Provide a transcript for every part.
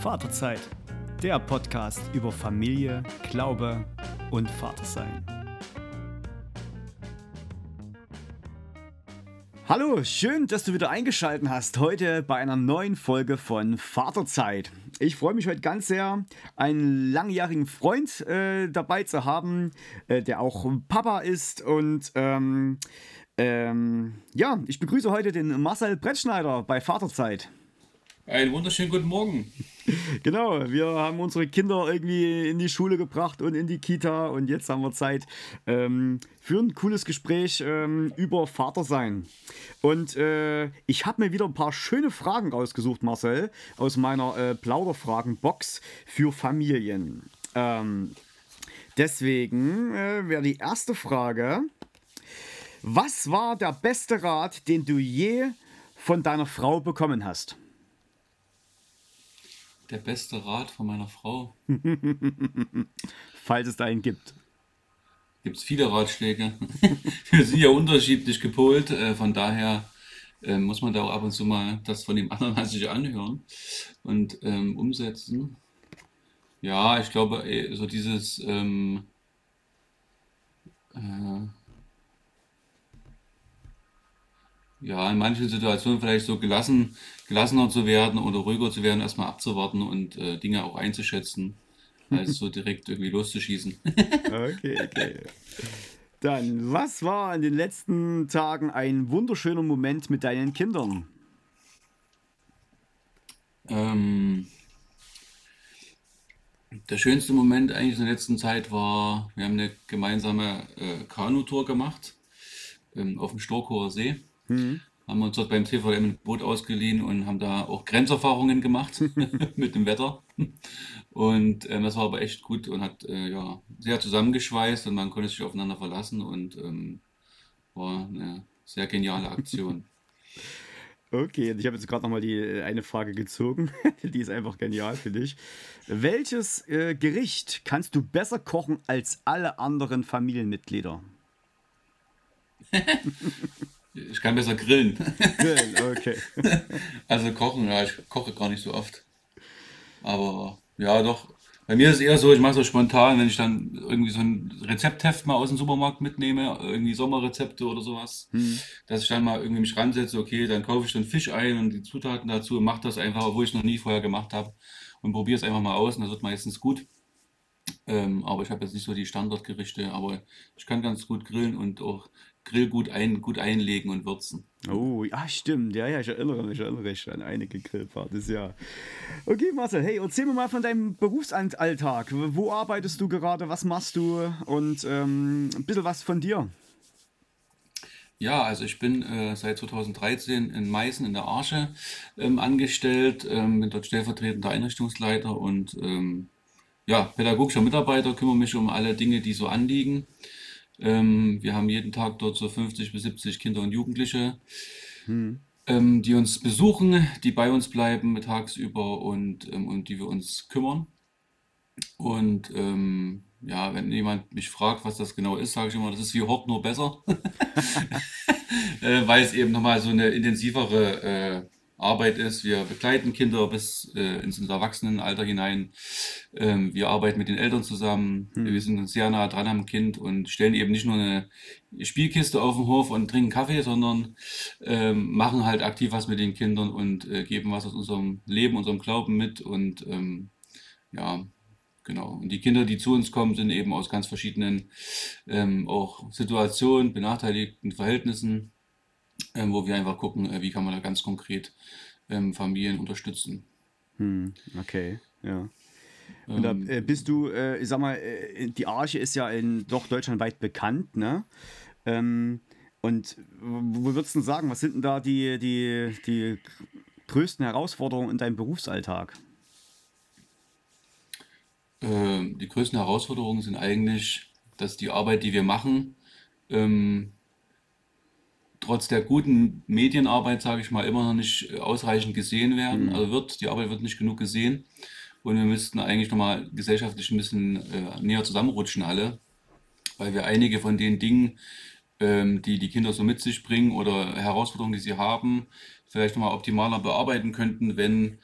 Vaterzeit, der Podcast über Familie, Glaube und Vatersein. Hallo, schön, dass du wieder eingeschaltet hast heute bei einer neuen Folge von Vaterzeit. Ich freue mich heute ganz sehr, einen langjährigen Freund äh, dabei zu haben, äh, der auch Papa ist und ähm, ähm, ja, ich begrüße heute den Marcel Brettschneider bei Vaterzeit. Einen wunderschönen guten Morgen. Genau, wir haben unsere Kinder irgendwie in die Schule gebracht und in die Kita und jetzt haben wir Zeit ähm, für ein cooles Gespräch ähm, über Vatersein. Und äh, ich habe mir wieder ein paar schöne Fragen rausgesucht, Marcel, aus meiner äh, Plauderfragen-Box für Familien. Ähm, deswegen äh, wäre die erste Frage: Was war der beste Rat, den du je von deiner Frau bekommen hast? Der beste Rat von meiner Frau? Falls es da einen gibt. Gibt es viele Ratschläge. Wir sind ja unterschiedlich gepolt, äh, von daher äh, muss man da auch ab und zu mal das von dem anderen sich anhören und ähm, umsetzen. Ja, ich glaube, äh, so dieses ähm, äh, ja, in manchen Situationen vielleicht so gelassen, gelassener zu werden oder ruhiger zu werden, erstmal abzuwarten und äh, Dinge auch einzuschätzen, als so direkt irgendwie loszuschießen. okay, okay. Dann, was war in den letzten Tagen ein wunderschöner Moment mit deinen Kindern? Ähm, der schönste Moment eigentlich in der letzten Zeit war, wir haben eine gemeinsame äh, Kanutour gemacht ähm, auf dem Storkower See. Mhm. Haben uns dort beim TVM ein Boot ausgeliehen und haben da auch Grenzerfahrungen gemacht mit dem Wetter. Und ähm, das war aber echt gut und hat äh, ja, sehr zusammengeschweißt und man konnte sich aufeinander verlassen und ähm, war eine sehr geniale Aktion. Okay, ich habe jetzt gerade nochmal die äh, eine Frage gezogen. die ist einfach genial für dich. Welches äh, Gericht kannst du besser kochen als alle anderen Familienmitglieder? Ich kann besser grillen. Grillen, okay. Also kochen, ja, ich koche gar nicht so oft. Aber ja, doch. Bei mir ist es eher so, ich mache so spontan, wenn ich dann irgendwie so ein Rezeptheft mal aus dem Supermarkt mitnehme, irgendwie Sommerrezepte oder sowas, hm. dass ich dann mal irgendwie mich ransetze, okay, dann kaufe ich dann Fisch ein und die Zutaten dazu und mache das einfach, obwohl ich noch nie vorher gemacht habe und probiere es einfach mal aus und das wird meistens gut. Ähm, aber ich habe jetzt nicht so die Standardgerichte, aber ich kann ganz gut grillen und auch Grill gut, ein, gut einlegen und würzen. Oh, ja, stimmt. Ja, ja, ich erinnere mich, ich erinnere mich an einige Grillpartys, ja. Okay, Marcel, hey, erzähl mir mal von deinem Berufsalltag. Wo arbeitest du gerade? Was machst du? Und ähm, ein bisschen was von dir. Ja, also ich bin äh, seit 2013 in Meißen in der Arche ähm, angestellt, ähm, bin dort stellvertretender Einrichtungsleiter und ähm, ja, pädagogischer Mitarbeiter, kümmere mich um alle Dinge, die so anliegen. Ähm, wir haben jeden Tag dort so 50 bis 70 Kinder und Jugendliche, hm. ähm, die uns besuchen, die bei uns bleiben tagsüber und, ähm, und die wir uns kümmern. Und ähm, ja, wenn jemand mich fragt, was das genau ist, sage ich immer, das ist wie Hort nur besser, äh, weil es eben nochmal so eine intensivere äh, Arbeit ist. Wir begleiten Kinder bis äh, ins Erwachsenenalter hinein. Ähm, wir arbeiten mit den Eltern zusammen. Hm. Wir sind sehr nah dran am Kind und stellen eben nicht nur eine Spielkiste auf den Hof und trinken Kaffee, sondern ähm, machen halt aktiv was mit den Kindern und äh, geben was aus unserem Leben, unserem Glauben mit. Und ähm, ja, genau. Und die Kinder, die zu uns kommen, sind eben aus ganz verschiedenen ähm, auch Situationen, benachteiligten Verhältnissen ähm, wo wir einfach gucken, äh, wie kann man da ganz konkret ähm, Familien unterstützen. Hm, okay, ja. Und da ähm, äh, bist du, äh, ich sag mal, äh, die Arche ist ja in doch deutschlandweit bekannt, ne? Ähm, und wo würdest du sagen, was sind denn da die, die, die größten Herausforderungen in deinem Berufsalltag? Ähm, die größten Herausforderungen sind eigentlich, dass die Arbeit, die wir machen, ähm, trotz der guten Medienarbeit, sage ich mal, immer noch nicht ausreichend gesehen werden. Mhm. Also wird, die Arbeit wird nicht genug gesehen. Und wir müssten eigentlich nochmal gesellschaftlich ein bisschen äh, näher zusammenrutschen alle, weil wir einige von den Dingen, ähm, die die Kinder so mit sich bringen oder Herausforderungen, die sie haben, vielleicht nochmal optimaler bearbeiten könnten, wenn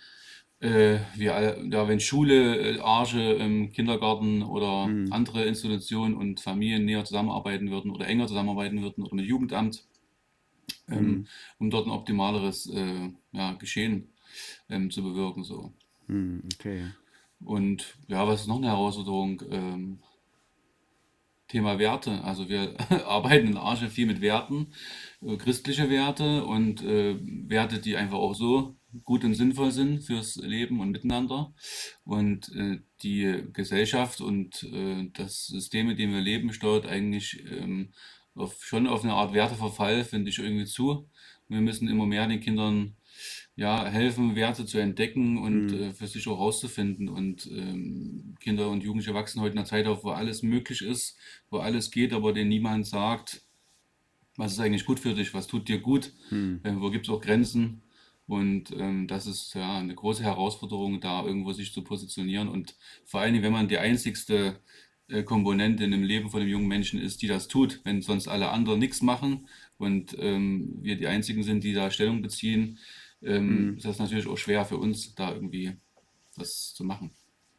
äh, wir ja, wenn Schule, äh, Arche, ähm, Kindergarten oder Hm, andere Institutionen und Familien näher zusammenarbeiten würden oder enger zusammenarbeiten würden oder mit Jugendamt, ähm, um dort ein optimaleres äh, ja, Geschehen ähm, zu bewirken. So. hm, okay. Und ja, was ist noch eine Herausforderung? Ähm, Thema Werte. Also wir arbeiten in Arche viel mit Werten, äh, christliche Werte und äh, Werte, die einfach auch so gut und sinnvoll sind fürs Leben und Miteinander. Und äh, die Gesellschaft und äh, das System, in dem wir leben, steuert eigentlich ähm, auf, schon auf eine Art Werteverfall, finde ich irgendwie zu. Wir müssen immer mehr den Kindern ja, helfen, Werte zu entdecken und Hm, äh, für sich auch rauszufinden. Und ähm, Kinder und Jugendliche wachsen heute in einer Zeit auf, wo alles möglich ist, wo alles geht, aber denen niemand sagt, was ist eigentlich gut für dich, was tut dir gut, hm, äh, wo gibt es auch Grenzen. Und ähm, das ist ja eine große Herausforderung, da irgendwo sich zu positionieren. Und vor allen Dingen, wenn man die einzigste Komponente in dem Leben von dem jungen Menschen ist, die das tut, wenn sonst alle anderen nichts machen und ähm, wir die einzigen sind, die da Stellung beziehen, ähm, hm, ist das natürlich auch schwer für uns, da irgendwie was zu machen.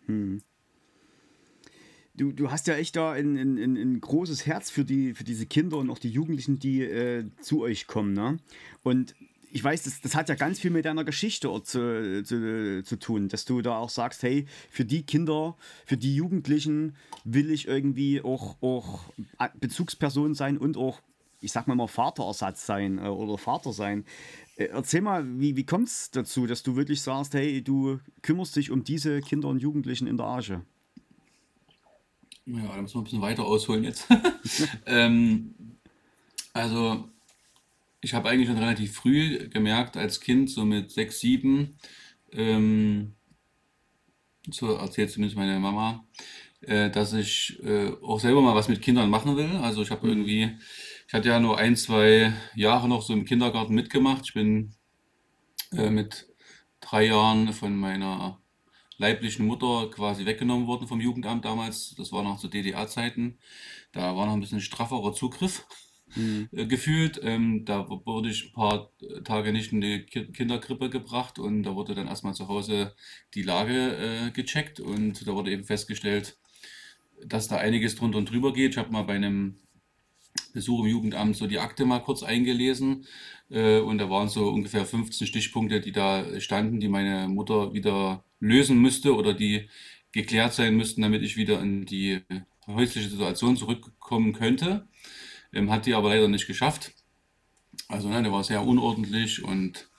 hm. Du, du hast ja echt da ein, ein, ein, ein großes Herz für die, für diese Kinder und auch die Jugendlichen, die äh, zu euch kommen, ne? Und ich weiß, das, das hat ja ganz viel mit deiner Geschichte zu, zu, zu tun, dass du da auch sagst, hey, für die Kinder, für die Jugendlichen will ich irgendwie auch, auch Bezugsperson sein und auch, ich sag mal mal, Vaterersatz sein äh, oder Vater sein. Äh, erzähl mal, wie, wie kommt es dazu, dass du wirklich sagst, hey, du kümmerst dich um diese Kinder und Jugendlichen in der Arche? Ja, da müssen wir ein bisschen weiter ausholen jetzt. ähm, also ich habe eigentlich schon relativ früh gemerkt, als Kind, so mit sechs, sieben, ähm, so erzählt zumindest meine Mama, äh, dass ich äh, auch selber mal was mit Kindern machen will. Also ich habe Hm, irgendwie, ich hatte ja nur ein, zwei Jahre noch so im Kindergarten mitgemacht. Ich bin äh, mit drei Jahren von meiner leiblichen Mutter quasi weggenommen worden vom Jugendamt damals. Das war noch zu DDR-Zeiten. Da war noch ein bisschen strafferer Zugriff hm, äh, gefühlt. Ähm, da wurde ich ein paar Tage nicht in die Ki Kinderkrippe gebracht und da wurde dann erstmal zu Hause die Lage äh, gecheckt und da wurde eben festgestellt, dass da einiges drunter und drüber geht. Ich habe mal bei einem Besuch im Jugendamt so die Akte mal kurz eingelesen äh, und da waren so ungefähr 15 Stichpunkte, die da standen, die meine Mutter wieder lösen müsste oder die geklärt sein müssten, damit ich wieder in die häusliche Situation zurückkommen könnte. Ähm, hat die aber leider nicht geschafft. Also ne, der war sehr unordentlich und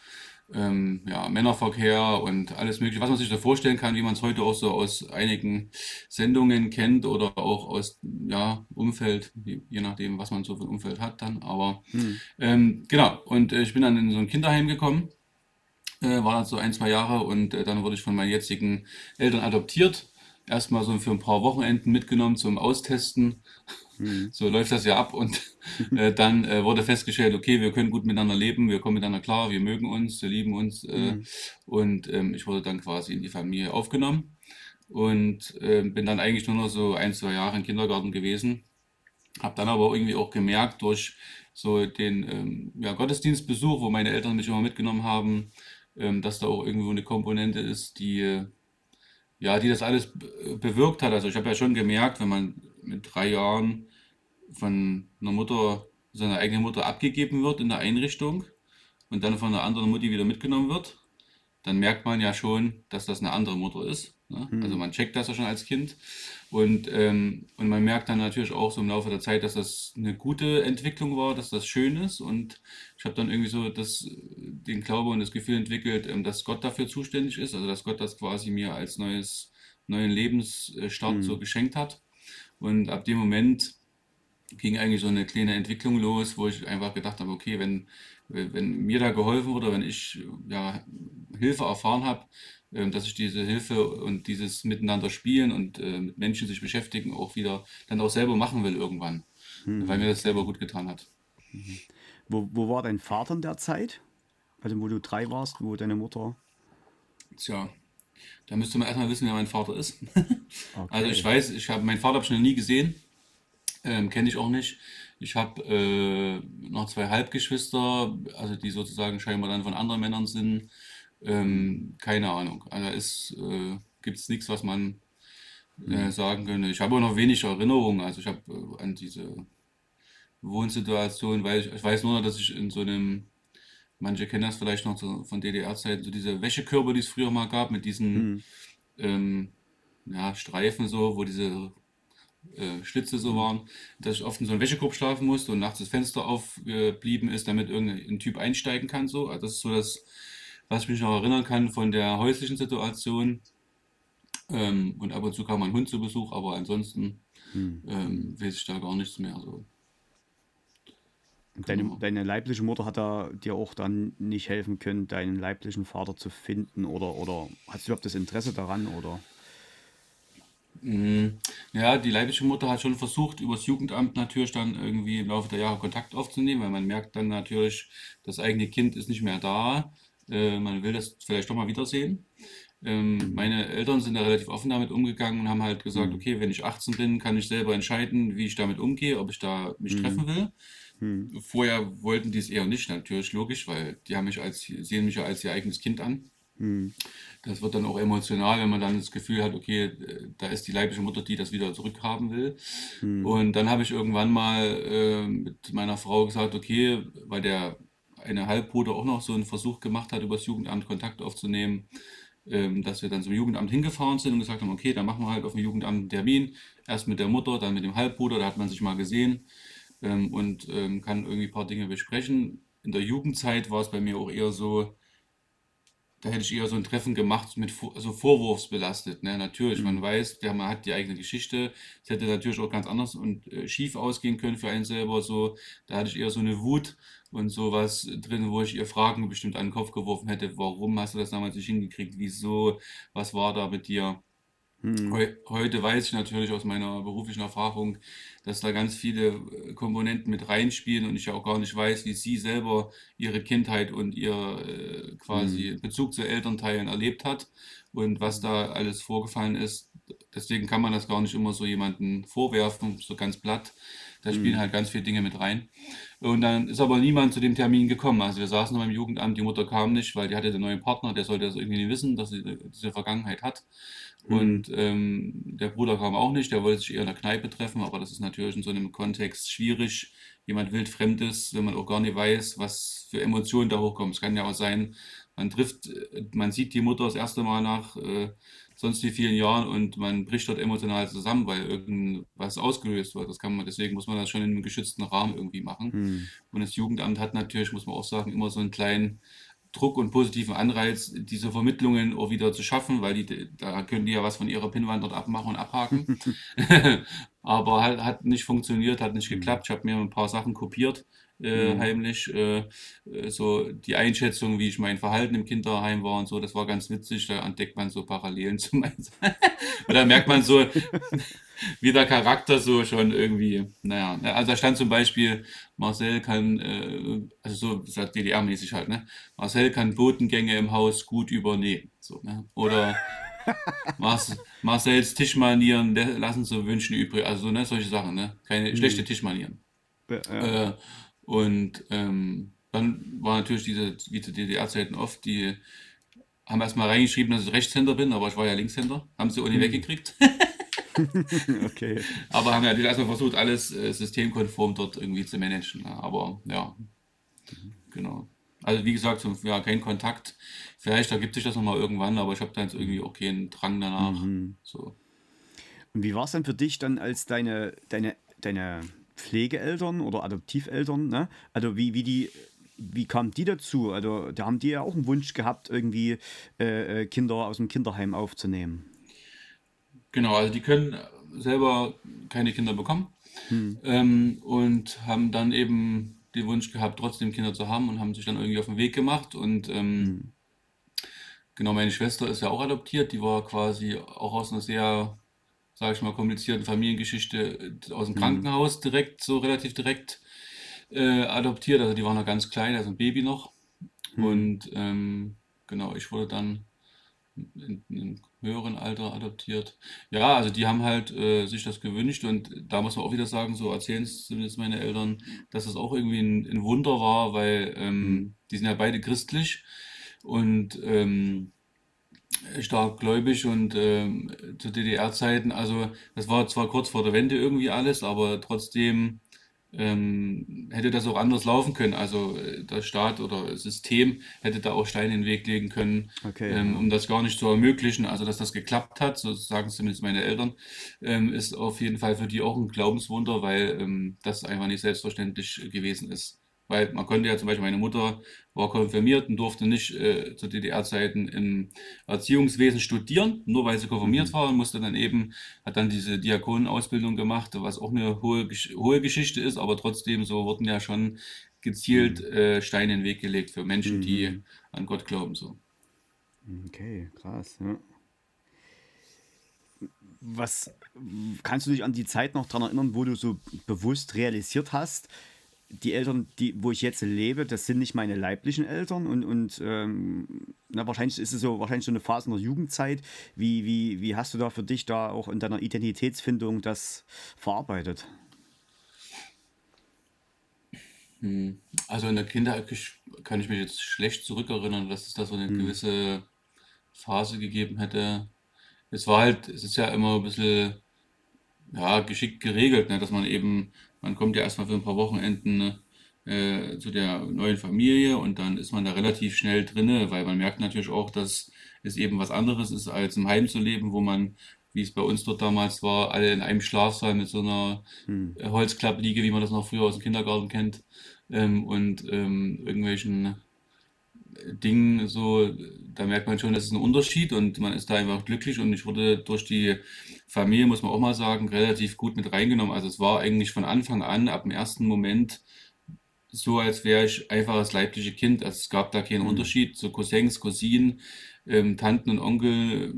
ähm, ja, Männerverkehr und alles Mögliche, was man sich so vorstellen kann, wie man es heute auch so aus einigen Sendungen kennt oder auch aus ja, Umfeld, je, nachdem, was man so für ein Umfeld hat dann. Aber hm, ähm, genau, und äh, ich bin dann in so ein Kinderheim gekommen, äh, war dann so ein, zwei Jahre und äh, dann wurde ich von meinen jetzigen Eltern adoptiert. Erstmal so für ein paar Wochenenden mitgenommen zum Austesten. Hm, so läuft das ja ab und äh, dann äh, wurde festgestellt, okay, wir können gut miteinander leben, wir kommen miteinander klar, wir mögen uns, wir lieben uns äh, hm, und ähm, ich wurde dann quasi in die Familie aufgenommen und ähm, bin dann eigentlich nur noch so ein, zwei Jahre im Kindergarten gewesen, habe dann aber irgendwie auch gemerkt durch so den ähm, ja, Gottesdienstbesuch, wo meine Eltern mich immer mitgenommen haben, ähm, dass da auch irgendwo eine Komponente ist, die äh, ja, die das alles be- bewirkt hat. Also ich habe ja schon gemerkt, wenn man mit drei Jahren von einer Mutter, seiner eigenen Mutter abgegeben wird in der Einrichtung und dann von einer anderen Mutti wieder mitgenommen wird, dann merkt man ja schon, dass das eine andere Mutter ist. Ne? Also hm, man checkt das ja schon als Kind. Und, ähm, und man merkt dann natürlich auch so im Laufe der Zeit, dass das eine gute Entwicklung war, dass das schön ist. Und ich habe dann irgendwie so das, den Glaube und das Gefühl entwickelt, ähm, dass Gott dafür zuständig ist. Also dass Gott das quasi mir als neues, neuen Lebensstart so hm, geschenkt hat. Und ab dem Moment ging eigentlich so eine kleine Entwicklung los, wo ich einfach gedacht habe, okay, wenn, wenn mir da geholfen wurde, wenn ich ja, Hilfe erfahren habe, ähm, dass ich diese Hilfe und dieses Miteinander spielen und äh, mit Menschen sich beschäftigen auch wieder dann auch selber machen will irgendwann, weil hm. mir das selber gut getan hat. Wo, wo war dein Vater in der Zeit? Also wo du drei warst, wo deine Mutter. Tja, da müsste man erstmal wissen, wer mein Vater ist. Also ich Okay. weiß, ich habe meinen Vater habe ich noch nie gesehen, ähm, kenne ich auch nicht. Ich habe äh, noch zwei Halbgeschwister, also die sozusagen scheinbar dann von anderen Männern sind. Ähm, keine Ahnung. Also ist, äh, gibt es nichts, was man äh, sagen könnte. Ich habe auch noch wenig Erinnerungen. Also ich habe äh, an diese Wohnsituation, weil ich, ich weiß nur noch, dass ich in so einem, manche kennen das vielleicht noch so von DDR-Zeiten, so diese Wäschekörbe, die es früher mal gab, mit diesen Mhm. ähm, ja, Streifen so, wo diese äh, Schlitze so Mhm. waren, dass ich oft in so einem Wäschekorb schlafen musste und nachts das Fenster aufgeblieben ist, damit irgendein Typ einsteigen kann. So. Also das ist so das, was ich mich noch erinnern kann von der häuslichen Situation. Ähm, und ab und zu kam mein Hund zu Besuch, aber ansonsten Mhm. ähm, weiß ich da gar nichts mehr. So. Deine, Genau. deine leibliche Mutter hat da dir auch dann nicht helfen können, deinen leiblichen Vater zu finden oder, oder hast du überhaupt das Interesse daran oder? Mm, Ja, die leibliche Mutter hat schon versucht, übers Jugendamt natürlich dann irgendwie im Laufe der Jahre Kontakt aufzunehmen, weil man merkt dann natürlich, das eigene Kind ist nicht mehr da. Äh, man will das vielleicht doch mal wiedersehen. Ähm, meine Eltern sind da relativ offen damit umgegangen und haben halt gesagt, Mhm. okay, wenn ich 18 bin, kann ich selber entscheiden, wie ich damit umgehe, ob ich da mich Mhm. treffen will. Mhm. Vorher wollten die es eher nicht, natürlich logisch, weil die haben mich als, sehen mich ja als ihr eigenes Kind an. Mhm. Das wird dann auch emotional, wenn man dann das Gefühl hat, okay, äh, da ist die leibliche Mutter, die das wieder zurückhaben will. Mhm. Und dann habe ich irgendwann mal äh, mit meiner Frau gesagt, okay, weil der eine Halbbruder auch noch so einen Versuch gemacht hat, übers Jugendamt Kontakt aufzunehmen, ähm, dass wir dann zum Jugendamt hingefahren sind und gesagt haben, okay, dann machen wir halt auf dem Jugendamt einen Termin. Erst mit der Mutter, dann mit dem Halbbruder, da hat man sich mal gesehen ähm, und ähm, kann irgendwie ein paar Dinge besprechen. In der Jugendzeit war es bei mir auch eher so, da hätte ich eher so ein Treffen gemacht mit vor- also vorwurfsbelastet. Ne? Natürlich, man Mhm. weiß, der, man hat die eigene Geschichte. Es hätte natürlich auch ganz anders und äh, schief ausgehen können für einen selber. So, da hatte ich eher so eine Wut und sowas drin, wo ich ihr Fragen bestimmt an den Kopf geworfen hätte. Warum hast du das damals nicht hingekriegt? Wieso? Was war da mit dir? Heu heute weiß ich natürlich aus meiner beruflichen Erfahrung, dass da ganz viele äh, Komponenten mit reinspielen und ich ja auch gar nicht weiß, wie sie selber ihre Kindheit und ihr äh, quasi Bezug zu Elternteilen erlebt hat und was da alles vorgefallen ist. Deswegen kann man das gar nicht immer so jemanden vorwerfen, so ganz platt. Da spielen Mhm. halt ganz viele Dinge mit rein. Und dann ist aber niemand zu dem Termin gekommen. Also wir saßen noch im Jugendamt, die Mutter kam nicht, weil die hatte den neuen Partner, der sollte das irgendwie nicht wissen, dass sie äh, diese Vergangenheit hat. Mhm. Und ähm, der Bruder kam auch nicht, der wollte sich eher in der Kneipe treffen, aber das ist natürlich in so einem Kontext schwierig. Jemand wildfremdes, wenn man auch gar nicht weiß, was für Emotionen da hochkommen. Es kann ja auch sein, man trifft, äh, man sieht die Mutter das erste Mal nach äh, sonst wie vielen Jahren und man bricht dort emotional zusammen, weil irgendwas ausgelöst wird. Das kann man, deswegen muss man das schon in einem geschützten Rahmen irgendwie machen. Mhm. Und das Jugendamt hat natürlich, muss man auch sagen, immer so einen kleinen Druck und positiven Anreiz, diese Vermittlungen auch wieder zu schaffen, weil die, da können die ja was von ihrer Pinnwand dort abmachen und abhaken. Aber hat, hat nicht funktioniert, hat nicht geklappt. Ich habe mir ein paar Sachen kopiert, äh, Mhm. heimlich. Äh, äh, so die Einschätzung, wie ich mein Verhalten im Kinderheim war und so, das war ganz witzig. Da entdeckt man so Parallelen zu meinem. Und da merkt man so, wie der Charakter so schon irgendwie, naja, ne, also da stand zum Beispiel, Marcel kann, äh, also so, DDR-mäßig halt, ne? Marcel kann Botengänge im Haus gut übernehmen, so, ne? Oder Marce- Marcels Tischmanieren lassen zu wünschen übrig, also so, ne, solche Sachen, ne? Keine schlechte Mhm. Tischmanieren. Ja, ja. Äh, und ähm, dann war natürlich diese, wie zu DDR-Zeiten oft, die haben erstmal reingeschrieben, dass ich Rechtshänder bin, aber ich war ja Linkshänder, haben sie nicht Mhm. weggekriegt. Okay. Aber haben ja natürlich erstmal versucht, alles äh, systemkonform dort irgendwie zu managen. Ne? Aber ja, genau. Also wie gesagt, so, ja, kein Kontakt. Vielleicht ergibt sich das nochmal irgendwann, aber ich habe da jetzt irgendwie auch keinen Drang danach. Mhm. So. Und wie war es denn für dich dann, als deine, deine, deine Pflegeeltern oder Adoptiveltern, ne? Also wie, wie die, wie kamen die dazu? Also da haben die ja auch einen Wunsch gehabt, irgendwie äh, äh, Kinder aus dem Kinderheim aufzunehmen. Genau, also die können selber keine Kinder bekommen Hm. ähm, und haben dann eben den Wunsch gehabt, trotzdem Kinder zu haben und haben sich dann irgendwie auf den Weg gemacht. Und ähm, Hm. genau, meine Schwester ist ja auch adoptiert, die war quasi auch aus einer sehr sage ich mal, komplizierten Familiengeschichte äh, aus dem Hm. Krankenhaus direkt, so relativ direkt äh, adoptiert. Also die waren noch ganz klein, also ein Baby noch. Hm. Und ähm, genau, ich wurde dann in einem höheren Alter adoptiert. Ja, also die haben halt äh, sich das gewünscht und da muss man auch wieder sagen, so erzählen es zumindest meine Eltern, dass das auch irgendwie ein, ein Wunder war, weil Hm. ähm, die sind ja beide christlich und ähm, stark gläubig und ähm, zu DDR-Zeiten, also das war zwar kurz vor der Wende irgendwie alles, aber trotzdem ähm, hätte das auch anders laufen können. Also äh, der Staat oder System hätte da auch Steine in den Weg legen können, Okay, ähm, ja. um das gar nicht zu ermöglichen. Also dass das geklappt hat, so sagen es zumindest meine Eltern, ähm, ist auf jeden Fall für die auch ein Glaubenswunder, weil ähm, das einfach nicht selbstverständlich gewesen ist. Weil man konnte ja zum Beispiel, meine Mutter war konfirmiert und durfte nicht äh, zu DDR-Zeiten im Erziehungswesen studieren, nur weil sie konfirmiert Mhm. war und musste dann eben, hat dann diese Diakonenausbildung gemacht, was auch eine hohe, hohe Geschichte ist, aber trotzdem so wurden ja schon gezielt Mhm. äh, Steine in den Weg gelegt für Menschen, die Mhm. an Gott glauben. So. Okay, krass. Ja. Was kannst du dich an die Zeit noch daran erinnern, wo du so bewusst realisiert hast, die Eltern, die, wo ich jetzt lebe, das sind nicht meine leiblichen Eltern und, und ähm, na, wahrscheinlich ist es so, wahrscheinlich so eine Phase in der Jugendzeit. Wie, wie, wie hast du da für dich da auch in deiner Identitätsfindung das verarbeitet? Hm. Also in der Kindheit kann ich mich jetzt schlecht zurückerinnern, dass es da so eine Hm. gewisse Phase gegeben hätte. Es war halt, es ist ja immer ein bisschen ja, geschickt geregelt, ne? Dass man eben, man kommt ja erstmal für ein paar Wochenenden ne, äh, zu der neuen Familie und dann ist man da relativ schnell drinne, weil man merkt natürlich auch, dass es eben was anderes ist, als im Heim zu leben, wo man, wie es bei uns dort damals war, alle in einem Schlafsaal mit so einer Hm. äh, Holzklappliege, wie man das noch früher aus dem Kindergarten kennt, ähm, und ähm, irgendwelchen Dingen so, da merkt man schon, das ist ein Unterschied und man ist da einfach glücklich und ich wurde durch die Familie, muss man auch mal sagen, relativ gut mit reingenommen. Also es war eigentlich von Anfang an, ab dem ersten Moment, so, als wäre ich einfach das leibliche Kind. Also es gab da keinen Hm. Unterschied zu Cousins, Cousinen, ähm, Tanten und Onkel,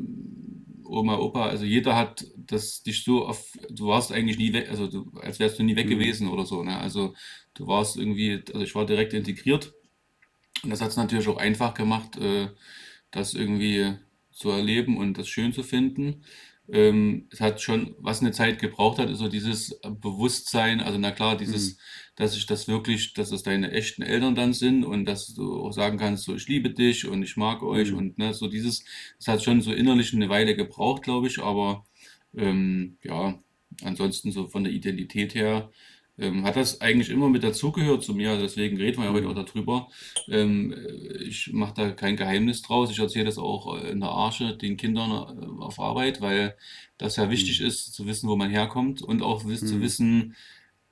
Oma, Opa. Also jeder hat das dich so auf, du warst eigentlich nie weg, also du, als wärst du nie weg Hm. gewesen oder so, ne? Also du warst irgendwie, also ich war direkt integriert. Und das hat es natürlich auch einfach gemacht, äh, das irgendwie zu erleben und das schön zu finden. Ähm, es hat schon, was eine Zeit gebraucht hat, ist so dieses Bewusstsein, also na klar, dieses, dass ich das wirklich, dass es deine echten Eltern dann sind und dass du auch sagen kannst, so ich liebe dich und ich mag euch Hm. und ne, so dieses, das hat schon so innerlich eine Weile gebraucht, glaube ich, aber ähm, ja, ansonsten so von der Identität her ähm, hat das eigentlich immer mit dazugehört zu mir, also deswegen reden wir ja heute auch Hm. darüber. Ähm, äh, ich mache da kein Geheimnis draus. Ich erzähle das auch äh, in der Arche den Kindern äh, auf Arbeit, weil das ja wichtig Hm. ist, zu wissen, wo man herkommt und auch wiss- zu Hm. wissen,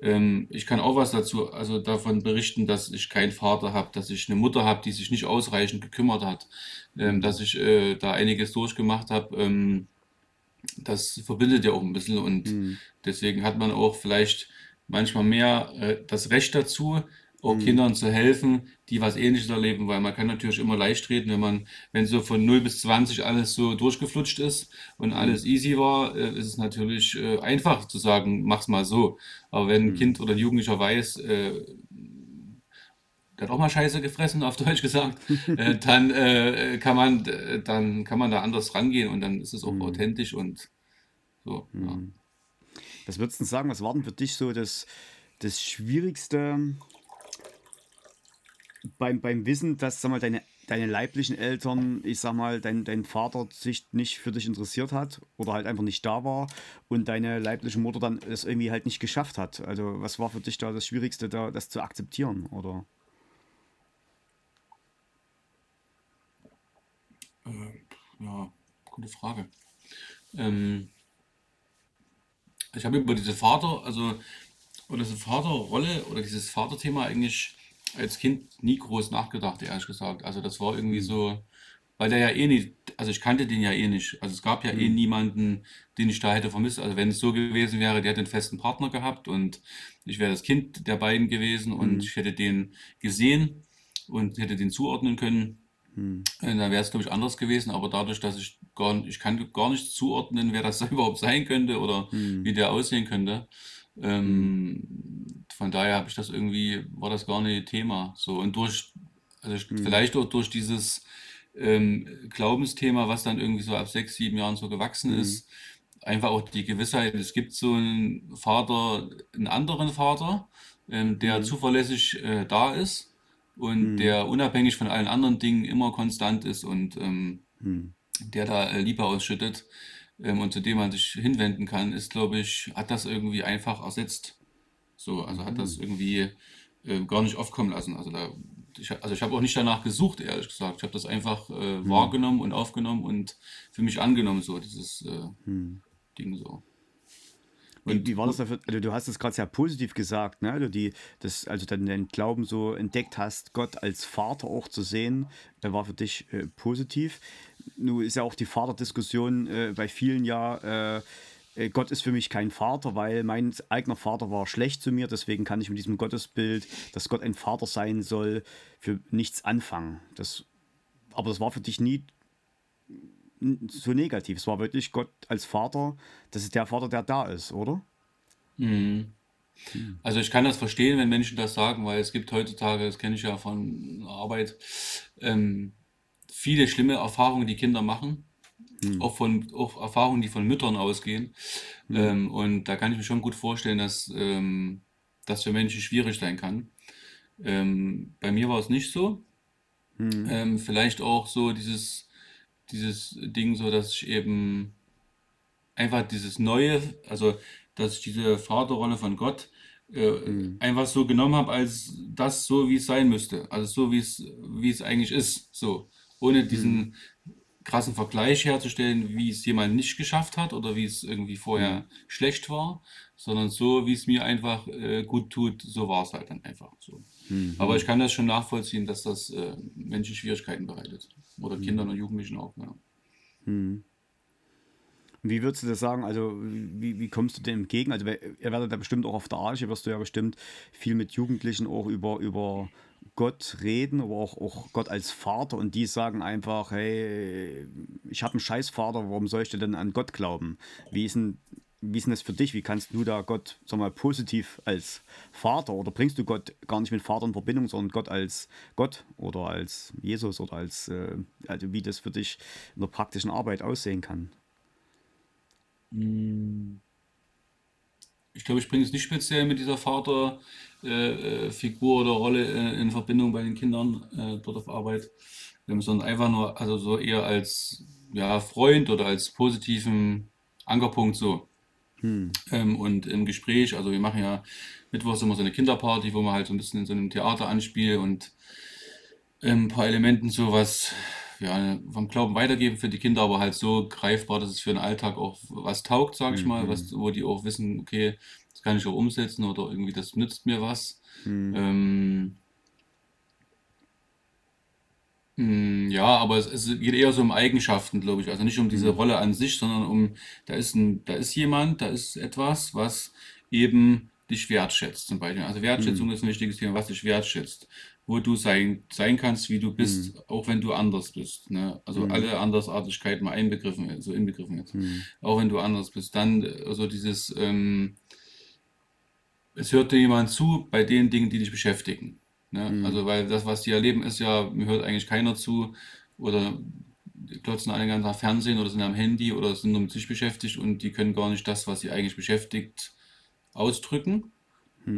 ähm, ich kann auch was dazu, also davon berichten, dass ich keinen Vater habe, dass ich eine Mutter habe, die sich nicht ausreichend gekümmert hat, ähm, Hm. dass ich äh, da einiges durchgemacht habe. Ähm, das verbindet ja auch ein bisschen und deswegen hat man auch vielleicht manchmal mehr äh, das Recht dazu, auch Hm. Kindern zu helfen, die was Ähnliches erleben, weil man kann natürlich immer leicht reden, wenn man, wenn so von null bis 20 alles so durchgeflutscht ist und Hm. alles easy war, äh, ist es natürlich äh, einfach zu sagen, mach's mal so. Aber wenn ein Hm. Kind oder ein Jugendlicher weiß, äh, der hat auch mal Scheiße gefressen, auf Deutsch gesagt, äh, dann äh, kann man, äh, dann kann man da anders rangehen und dann ist es auch Hm. authentisch und so, ja. Hm. Was würdest du sagen, was war denn für dich so das, das Schwierigste beim, beim Wissen, dass sag mal, deine, deine leiblichen Eltern, ich sag mal, dein, dein Vater sich nicht für dich interessiert hat oder halt einfach nicht da war und deine leibliche Mutter dann es irgendwie halt nicht geschafft hat? Also, was war für dich da das Schwierigste, da das zu akzeptieren? Oder? Äh, ja, gute Frage. Ähm, ich habe über diese Vater, also oder diese Vaterrolle oder dieses Vaterthema eigentlich als Kind nie groß nachgedacht, ehrlich gesagt. Also das war irgendwie Hm. so, weil der ja eh nicht, also ich kannte den ja eh nicht. Also es gab ja eh Hm. niemanden, den ich da hätte vermisst. Also wenn es so gewesen wäre, der hätte einen festen Partner gehabt und ich wäre das Kind der beiden gewesen und Hm. ich hätte den gesehen und hätte den zuordnen können. Hm. Äh, Da wäre es, glaube ich, anders gewesen, aber dadurch, dass ich gar, nicht- ich kann gar nicht zuordnen, wer das überhaupt sein könnte oder wie Hm. der aussehen könnte. Hm. Ähm, von daher habe ich das irgendwie, war das gar nicht Thema. So, und durch, also ich- Hm. vielleicht auch durch dieses ähm, Glaubensthema, was dann irgendwie so ab sechs, sieben Jahren so gewachsen Hm. ist, einfach auch die Gewissheit, es gibt so einen Vater, einen anderen Vater, ähm, der Hm. zuverlässig äh, da ist und der unabhängig von allen anderen Dingen immer konstant ist und ähm, der da äh, Liebe ausschüttet ähm, und zu dem man sich hinwenden kann, ist, glaube ich, hat das irgendwie einfach ersetzt. So, also hat das irgendwie äh, gar nicht aufkommen lassen. Also da, ich, also ich habe auch nicht danach gesucht, ehrlich gesagt. Ich habe das einfach äh, wahrgenommen und aufgenommen und für mich angenommen, so dieses äh, Ding so. Wie, wie war das dafür? Also du hast es gerade sehr positiv gesagt, ne? Also, die, das, also dann den Glauben so entdeckt hast, Gott als Vater auch zu sehen, äh, war für dich äh, positiv. Nun ist ja auch die Vaterdiskussion äh, bei vielen ja, äh, äh, Gott ist für mich kein Vater, weil mein eigener Vater war schlecht zu mir, deswegen kann ich mit diesem Gottesbild, dass Gott ein Vater sein soll, für nichts anfangen. Das, aber das war für dich nie so negativ. Es war wirklich Gott als Vater, das ist der Vater, der da ist, oder? Mhm. Also ich kann das verstehen, wenn Menschen das sagen, weil es gibt heutzutage, das kenne ich ja von Arbeit, ähm, viele schlimme Erfahrungen, die Kinder machen. Auch von auch Erfahrungen, die von Müttern ausgehen. Ähm, und da kann ich mir schon gut vorstellen, dass ähm, das für Menschen schwierig sein kann. Ähm, bei mir war es nicht so. Ähm, vielleicht auch so dieses dieses Ding so, dass ich eben einfach dieses Neue, also dass ich diese Vaterrolle von Gott äh, einfach so genommen habe als das so, wie es sein müsste. Also so, wie es, wie es eigentlich ist. So. Ohne diesen krassen Vergleich herzustellen, wie es jemand nicht geschafft hat oder wie es irgendwie vorher schlecht war, sondern so, wie es mir einfach äh, gut tut, so war es halt dann einfach so. Aber ich kann das schon nachvollziehen, dass das äh, Menschen Schwierigkeiten bereitet. Oder Kindern und Jugendlichen auch, ja. Wie würdest du das sagen? Also, wie, wie kommst du dem entgegen? Also, ihr werdet ja bestimmt auch auf der Arche, wirst du ja bestimmt viel mit Jugendlichen auch über, über Gott reden, aber auch, auch Gott als Vater und die sagen einfach, hey, ich habe einen Scheißvater, warum soll ich denn an Gott glauben? Wie ist denn, wie ist denn das für dich? Wie kannst du da Gott, sag mal, positiv als Vater oder bringst du Gott gar nicht mit Vater in Verbindung, sondern Gott als Gott oder als Jesus oder als, äh, also wie das für dich in der praktischen Arbeit aussehen kann? Ich glaube, ich bringe es nicht speziell mit dieser Vaterfigur äh, äh, oder Rolle äh, in Verbindung bei den Kindern äh, dort auf Arbeit, ähm, sondern einfach nur, also so eher als ja, Freund oder als positiven Ankerpunkt so. Ähm, und im Gespräch, also wir machen ja mittwochs immer so eine Kinderparty, wo wir halt so ein bisschen in so einem Theater anspielen und ähm, ein paar Elementen so was ja, vom Glauben weitergeben für die Kinder, aber halt so greifbar, dass es für den Alltag auch was taugt, sage ich mal, was, wo die auch wissen, okay, das kann ich auch umsetzen oder irgendwie das nützt mir was. Ähm, Mm, Ja, aber es, es geht eher so um Eigenschaften, glaube ich. Also nicht um diese Rolle an sich, sondern um, da ist ein, da ist jemand, da ist etwas, was eben dich wertschätzt, zum Beispiel. Also Wertschätzung ist ein wichtiges Thema, was dich wertschätzt, wo du sein, sein kannst, wie du bist, auch wenn du anders bist. Ne? Also alle Andersartigkeiten mal einbegriffen, so inbegriffen jetzt. Auch wenn du anders bist. Dann, äh, also dieses, ähm, es hört dir jemand zu bei den Dingen, die dich beschäftigen. Ne? Also, weil das, was die erleben, ist ja, mir hört eigentlich keiner zu oder die klotzen alle den ganzen Tag Fernsehen oder sind am Handy oder sind nur mit sich beschäftigt und die können gar nicht das, was sie eigentlich beschäftigt, ausdrücken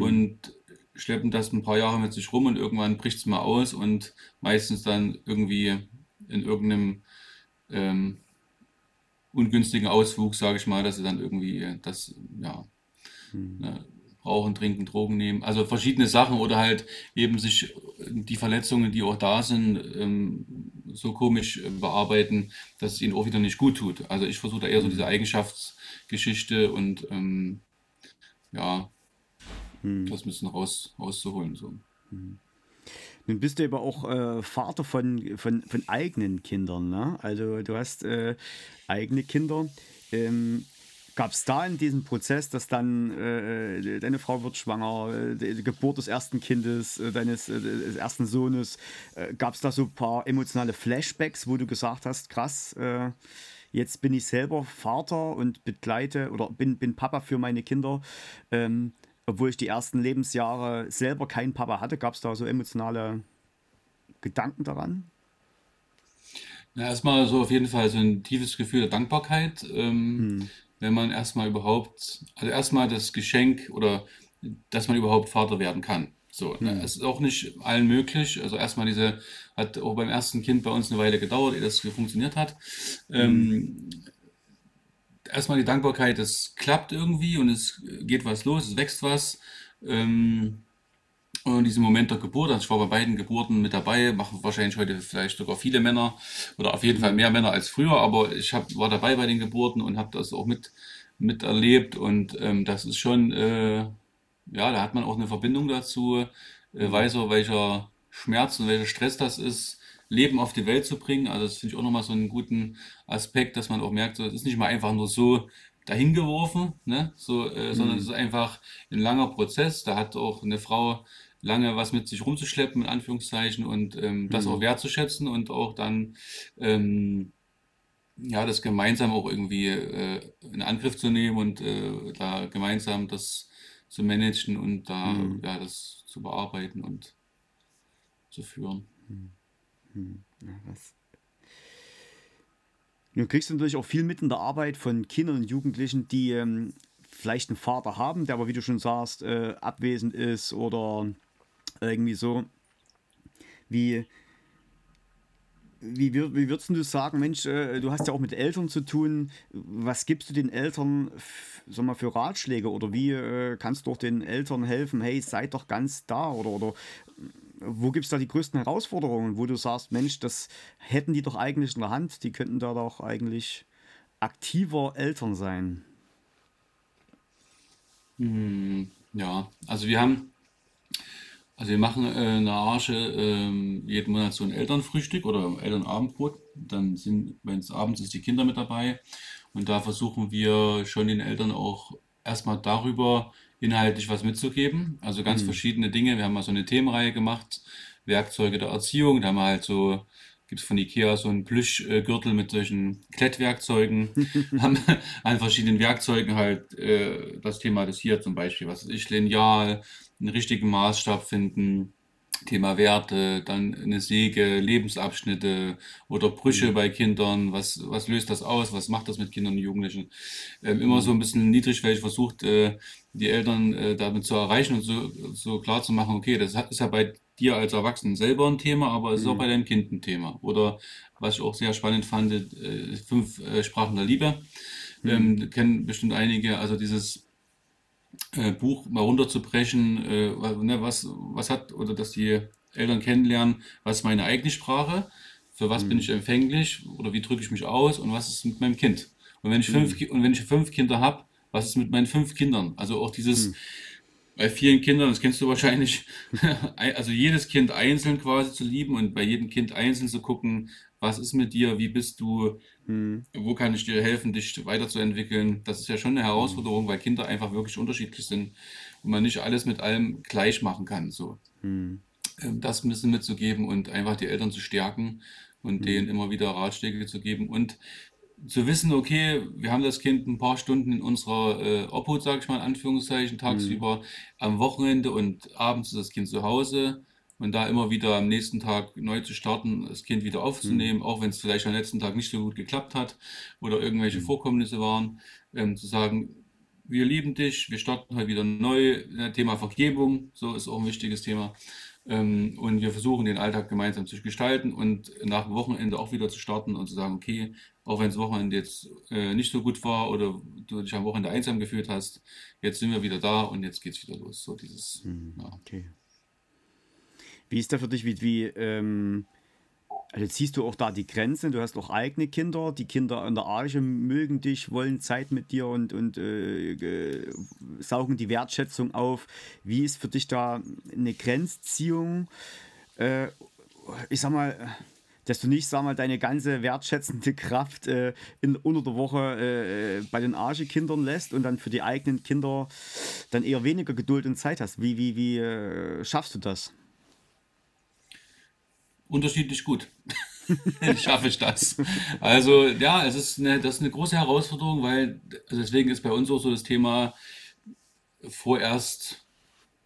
und schleppen das ein paar Jahre mit sich rum und irgendwann bricht es mal aus und meistens dann irgendwie in irgendeinem ähm, ungünstigen Auswuchs, sage ich mal, dass sie dann irgendwie das, ja, ne, rauchen, trinken, Drogen nehmen, also verschiedene Sachen oder halt eben sich die Verletzungen, die auch da sind, ähm, so komisch äh, bearbeiten, dass es ihnen auch wieder nicht gut tut. Also ich versuche da eher so diese Eigenschaftsgeschichte und ähm, ja, das ein bisschen raus, rauszuholen. So. Nun bist du aber auch äh, Vater von, von, von eigenen Kindern, ne? Also du hast äh, eigene Kinder. Ähm, Gab es da in diesem Prozess, dass dann äh, deine Frau wird schwanger, äh, die, Geburt des ersten Kindes, äh, deines äh, des ersten Sohnes, äh, gab es da so ein paar emotionale Flashbacks, wo du gesagt hast, krass, äh, jetzt bin ich selber Vater und begleite oder bin, bin Papa für meine Kinder, ähm, obwohl ich die ersten Lebensjahre selber keinen Papa hatte, gab es da so emotionale Gedanken daran? Na, erstmal so auf jeden Fall so ein tiefes Gefühl der Dankbarkeit, ähm, wenn man erstmal überhaupt, also erstmal das Geschenk oder dass man überhaupt Vater werden kann. So, ne? Es ist auch nicht allen möglich. Also erstmal diese, hat auch beim ersten Kind bei uns eine Weile gedauert, ehe das funktioniert hat. Ähm, erstmal die Dankbarkeit, es klappt irgendwie und es geht was los, es wächst was. Ähm, und diesen Moment der Geburt, also ich war bei beiden Geburten mit dabei, machen wahrscheinlich heute vielleicht sogar viele Männer oder auf jeden Fall mehr Männer als früher, aber ich hab, war dabei bei den Geburten und habe das auch mit miterlebt. Und ähm, das ist schon, äh, ja, da hat man auch eine Verbindung dazu, äh, weiß er, welcher Schmerz und welcher Stress das ist, Leben auf die Welt zu bringen. Also das finde ich auch nochmal so einen guten Aspekt, dass man auch merkt, so, es ist nicht mal einfach nur so dahingeworfen, ne? So, äh, sondern es ist einfach ein langer Prozess. Da hat auch eine Frau lange was mit sich rumzuschleppen, in Anführungszeichen, und ähm, das auch wertzuschätzen und auch dann ähm, ja, das gemeinsam auch irgendwie äh, in Angriff zu nehmen und äh, da gemeinsam das zu managen und da ja, das zu bearbeiten und zu führen. Ja, was? Du kriegst natürlich auch viel mit in der Arbeit von Kindern und Jugendlichen, die ähm, vielleicht einen Vater haben, der aber, wie du schon sagst, äh, abwesend ist oder irgendwie so. Wie, wie, wie würdest du sagen, Mensch, äh, du hast ja auch mit Eltern zu tun. Was gibst du den Eltern sag mal, für Ratschläge oder wie äh, kannst du auch den Eltern helfen? Hey, seid doch ganz da oder, oder wo gibt es da die größten Herausforderungen, wo du sagst, Mensch, das hätten die doch eigentlich in der Hand, die könnten da doch eigentlich aktiver Eltern sein. Ja, also wir haben, also wir machen äh, in der Arche ähm, jeden Monat so ein Elternfrühstück oder Elternabendbrot. Dann sind, wenn es abends ist, die Kinder mit dabei. Und da versuchen wir schon den Eltern auch erstmal darüber inhaltlich was mitzugeben. Also ganz verschiedene Dinge. Wir haben mal so eine Themenreihe gemacht, Werkzeuge der Erziehung. Da haben wir halt so, gibt es von Ikea so einen Plüschgürtel mit solchen Klettwerkzeugen. haben an verschiedenen Werkzeugen halt äh, das thematisiert, zum Beispiel, was weiß ich, Lineal, einen richtigen Maßstab finden. Thema Werte, dann eine Säge, Lebensabschnitte oder Brüche bei Kindern. Was, was löst das aus? Was macht das mit Kindern und Jugendlichen? Ähm, immer so ein bisschen niedrigschwellig versucht, äh, die Eltern äh, damit zu erreichen und so, so klar zu machen, okay, das ist ja bei dir als Erwachsenen selber ein Thema, aber es ist auch bei deinem Kind ein Thema. Oder was ich auch sehr spannend fand, äh, fünf äh, Sprachen der Liebe. Ähm, kennen bestimmt einige, also dieses äh, Buch mal runterzubrechen, äh, ne, was, was hat, oder dass die Eltern kennenlernen, was ist meine eigene Sprache, für was bin ich empfänglich oder wie drücke ich mich aus und was ist mit meinem Kind. Und wenn ich fünf, Ki- und wenn ich fünf Kinder habe, was ist mit meinen fünf Kindern? Also auch dieses, bei vielen Kindern, das kennst du wahrscheinlich, ein- also jedes Kind einzeln quasi zu lieben und bei jedem Kind einzeln zu gucken, was ist mit dir, wie bist du, wo kann ich dir helfen, dich weiterzuentwickeln? Das ist ja schon eine Herausforderung, weil Kinder einfach wirklich unterschiedlich sind und man nicht alles mit allem gleich machen kann. So. Ähm, Das ein bisschen mitzugeben und einfach die Eltern zu stärken und denen immer wieder Ratschläge zu geben und zu wissen, okay, wir haben das Kind ein paar Stunden in unserer äh, Obhut, sage ich mal in Anführungszeichen, tagsüber am Wochenende und abends ist das Kind zu Hause und da immer wieder am nächsten Tag neu zu starten, das Kind wieder aufzunehmen, auch wenn es vielleicht am letzten Tag nicht so gut geklappt hat oder irgendwelche Vorkommnisse waren, ähm, zu sagen, wir lieben dich, wir starten heute wieder neu. Ja, Thema Vergebung, so ist auch ein wichtiges Thema. Ähm, und wir versuchen den Alltag gemeinsam zu gestalten und nach dem Wochenende auch wieder zu starten und zu sagen, okay, auch wenn das Wochenende jetzt äh, nicht so gut war oder du dich am Wochenende einsam gefühlt hast, jetzt sind wir wieder da und jetzt geht's wieder los. So dieses, ja. Okay. Wie ist da für dich, wie, wie ähm, also ziehst du auch da die Grenzen? Du hast auch eigene Kinder, die Kinder an der Arche mögen dich, wollen Zeit mit dir und, und äh, ge- saugen die Wertschätzung auf. Wie ist für dich da eine Grenzziehung? Äh, ich sag mal, dass du nicht, sag mal, deine ganze wertschätzende Kraft äh, in, unter der Woche äh, bei den Arche-Kindern lässt und dann für die eigenen Kinder dann eher weniger Geduld und Zeit hast. Wie, wie, wie äh, schaffst du das? Unterschiedlich gut. Schaffe ich das. Also ja, es ist eine, das ist eine große Herausforderung, weil also deswegen ist bei uns auch so das Thema vorerst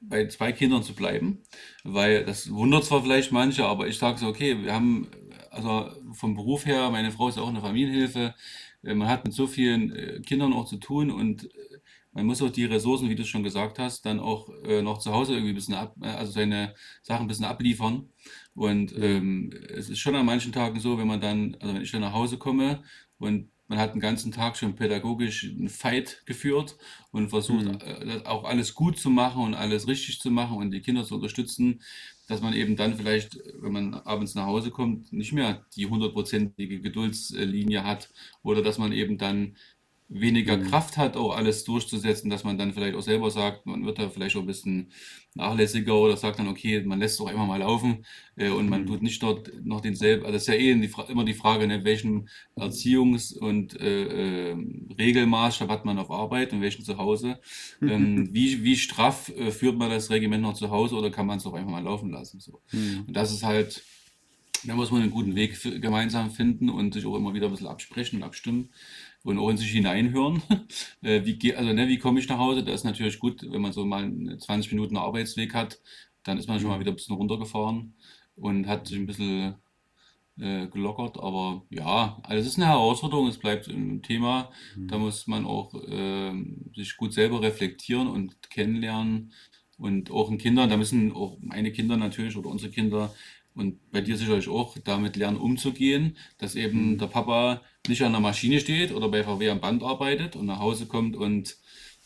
bei zwei Kindern zu bleiben, weil das wundert zwar vielleicht manche, aber ich sage so, okay, wir haben, also vom Beruf her, meine Frau ist auch eine Familienhilfe, äh, man hat mit so vielen äh, Kindern auch zu tun und äh, man muss auch die Ressourcen, wie du schon gesagt hast, dann auch noch zu Hause irgendwie ein bisschen ab, also seine Sachen ein bisschen abliefern. Und ähm, es ist schon an manchen Tagen so, wenn man dann, also wenn ich dann nach Hause komme und man hat den ganzen Tag schon pädagogisch einen Fight geführt und versucht Mhm. äh, auch alles gut zu machen und alles richtig zu machen und die Kinder zu unterstützen, dass man eben dann vielleicht, wenn man abends nach Hause kommt, nicht mehr die hundertprozentige Geduldslinie hat oder dass man eben dann weniger Mhm. Kraft hat, auch alles durchzusetzen, dass man dann vielleicht auch selber sagt, man wird da vielleicht auch ein bisschen nachlässiger oder sagt dann, okay, man lässt es auch einfach mal laufen äh, und man Mhm. tut nicht dort noch denselben, also das ist ja eh die, Fra- immer die Frage, ne, welchen Erziehungs- und äh, äh, Regelmaßstab hat man auf Arbeit und welchen zu Hause. Ähm, wie, wie straff äh, führt man das Regiment noch zu Hause oder kann man es auch einfach mal laufen lassen? So. Mhm. Und das ist halt, da muss man einen guten Weg gemeinsam finden und sich auch immer wieder ein bisschen absprechen und abstimmen und auch in sich hineinhören. Äh, wie, also, ne, wie komme ich nach Hause? Das ist natürlich gut, wenn man so mal einen 20 Minuten Arbeitsweg hat, dann ist man schon mal Mhm. wieder ein bisschen runtergefahren und hat sich ein bisschen äh, gelockert. Aber ja, also es ist eine Herausforderung, es bleibt ein Thema. Da Mhm. muss man auch ähm, sich gut selber reflektieren und kennenlernen. Und auch in Kindern, da müssen auch meine Kinder natürlich oder unsere Kinder und bei dir sicherlich auch damit lernen umzugehen, dass eben Mhm. der Papa nicht an der Maschine steht oder bei VW am Band arbeitet und nach Hause kommt und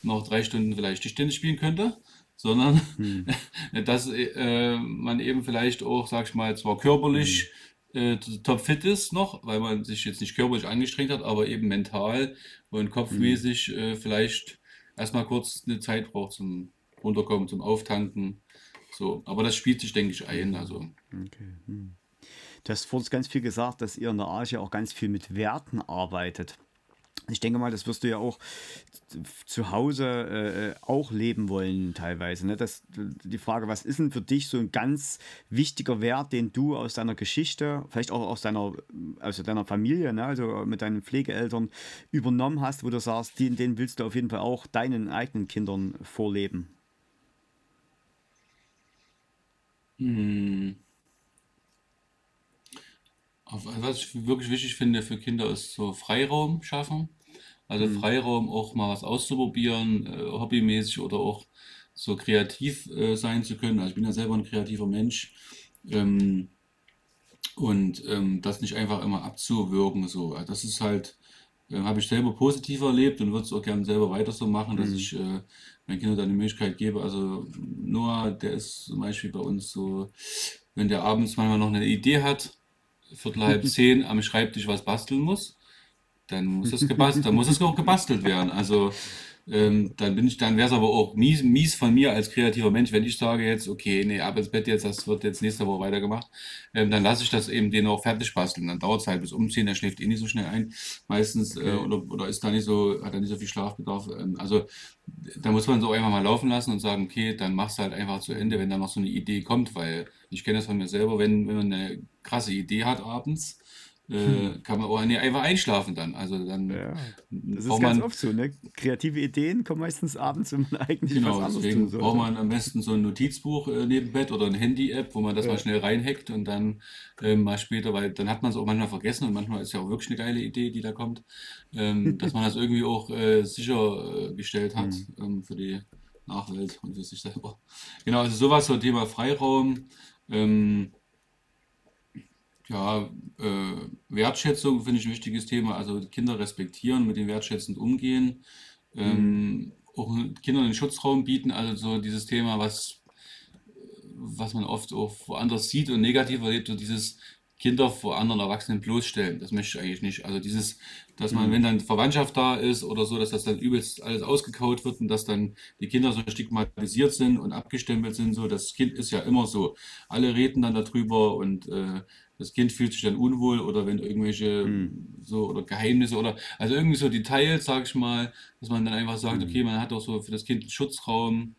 noch drei Stunden vielleicht Tischtennis spielen könnte, sondern Mhm. dass äh, man eben vielleicht auch, sag ich mal, zwar körperlich äh, topfit ist noch, weil man sich jetzt nicht körperlich angestrengt hat, aber eben mental und kopfmäßig äh, vielleicht erstmal kurz eine Zeit braucht zum Runterkommen, zum Auftanken. So, aber das spielt sich, denke ich, ein. Also, Okay. Du hast vor uns ganz viel gesagt, dass ihr in der Arche auch ganz viel mit Werten arbeitet. Ich denke mal, das wirst du ja auch zu Hause äh, auch leben wollen teilweise. Ne? Das, die Frage, was ist denn für dich so ein ganz wichtiger Wert, den du aus deiner Geschichte, vielleicht auch aus deiner, aus deiner Familie, ne? also mit deinen Pflegeeltern übernommen hast, wo du sagst, den, den willst du auf jeden Fall auch deinen eigenen Kindern vorleben? hm, was ich wirklich wichtig finde für Kinder ist so Freiraum schaffen. Also Hm. Freiraum auch mal was auszuprobieren, äh, hobbymäßig oder auch so kreativ äh, sein zu können. Also ich bin ja selber ein kreativer Mensch. Ähm, Und ähm, das nicht einfach immer abzuwürgen, so. Also Das ist halt, äh, habe ich selber positiv erlebt und würde es auch gerne selber weiter so machen, dass Hm. ich äh, meinen Kindern dann die Möglichkeit gebe. Also Noah, der ist zum Beispiel bei uns so, wenn der abends manchmal noch eine Idee hat, Viertel halb zehn am Schreibtisch was basteln muss, dann muss das gebastelt, dann muss es auch gebastelt werden. Also ähm, dann bin ich, dann wäre es aber auch mies, mies von mir als kreativer Mensch, wenn ich sage jetzt, okay, nee, ab ins Bett jetzt, das wird jetzt nächste Woche weitergemacht, ähm, dann lasse ich das eben den auch fertig basteln. Dann dauert es halt bis umziehen, der schläft eh nicht so schnell ein, meistens, äh, oder, oder ist da nicht so, hat er nicht so viel Schlafbedarf. Ähm, also da muss man so einfach mal laufen lassen und sagen, okay, dann machst du halt einfach zu Ende, wenn da noch so eine Idee kommt, weil ich kenne das von mir selber, wenn, wenn man eine krasse Idee hat abends. Äh, kann man auch nee, einfach einschlafen dann. Also dann Ja, das ist braucht ganz man oft so, ne? Kreative Ideen kommen meistens abends, wenn man eigentlich was Genau, anderes tun deswegen braucht sollte. man am besten so ein Notizbuch äh, neben Bett oder eine Handy-App, wo man das mal Ja. schnell reinhackt und dann ähm, mal später, weil dann hat man es auch manchmal vergessen und manchmal ist ja auch wirklich eine geile Idee, die da kommt, ähm, dass man das irgendwie auch äh, sichergestellt hat Hm. ähm, für die Nachwelt und für sich selber. Genau, also sowas, so Thema Freiraum. Ähm, ja, äh, Wertschätzung finde ich ein wichtiges Thema. Also Kinder respektieren, mit denen wertschätzend umgehen, Hm. ähm, auch Kindern einen Schutzraum bieten. Also so dieses Thema, was, was man oft auch woanders sieht und negativ erlebt, so dieses Kinder vor anderen Erwachsenen bloßstellen. Das möchte ich eigentlich nicht. Also dieses, dass man, Hm. wenn dann Verwandtschaft da ist oder so, dass das dann übelst alles ausgekaut wird und dass dann die Kinder so stigmatisiert sind und abgestempelt sind. So, das Kind ist ja immer so. Alle reden dann darüber und äh, das Kind fühlt sich dann unwohl oder wenn irgendwelche Hm. so oder Geheimnisse oder also irgendwie so Details, sag ich mal, dass man dann einfach sagt, Hm. okay, man hat auch so für das Kind einen Schutzraum,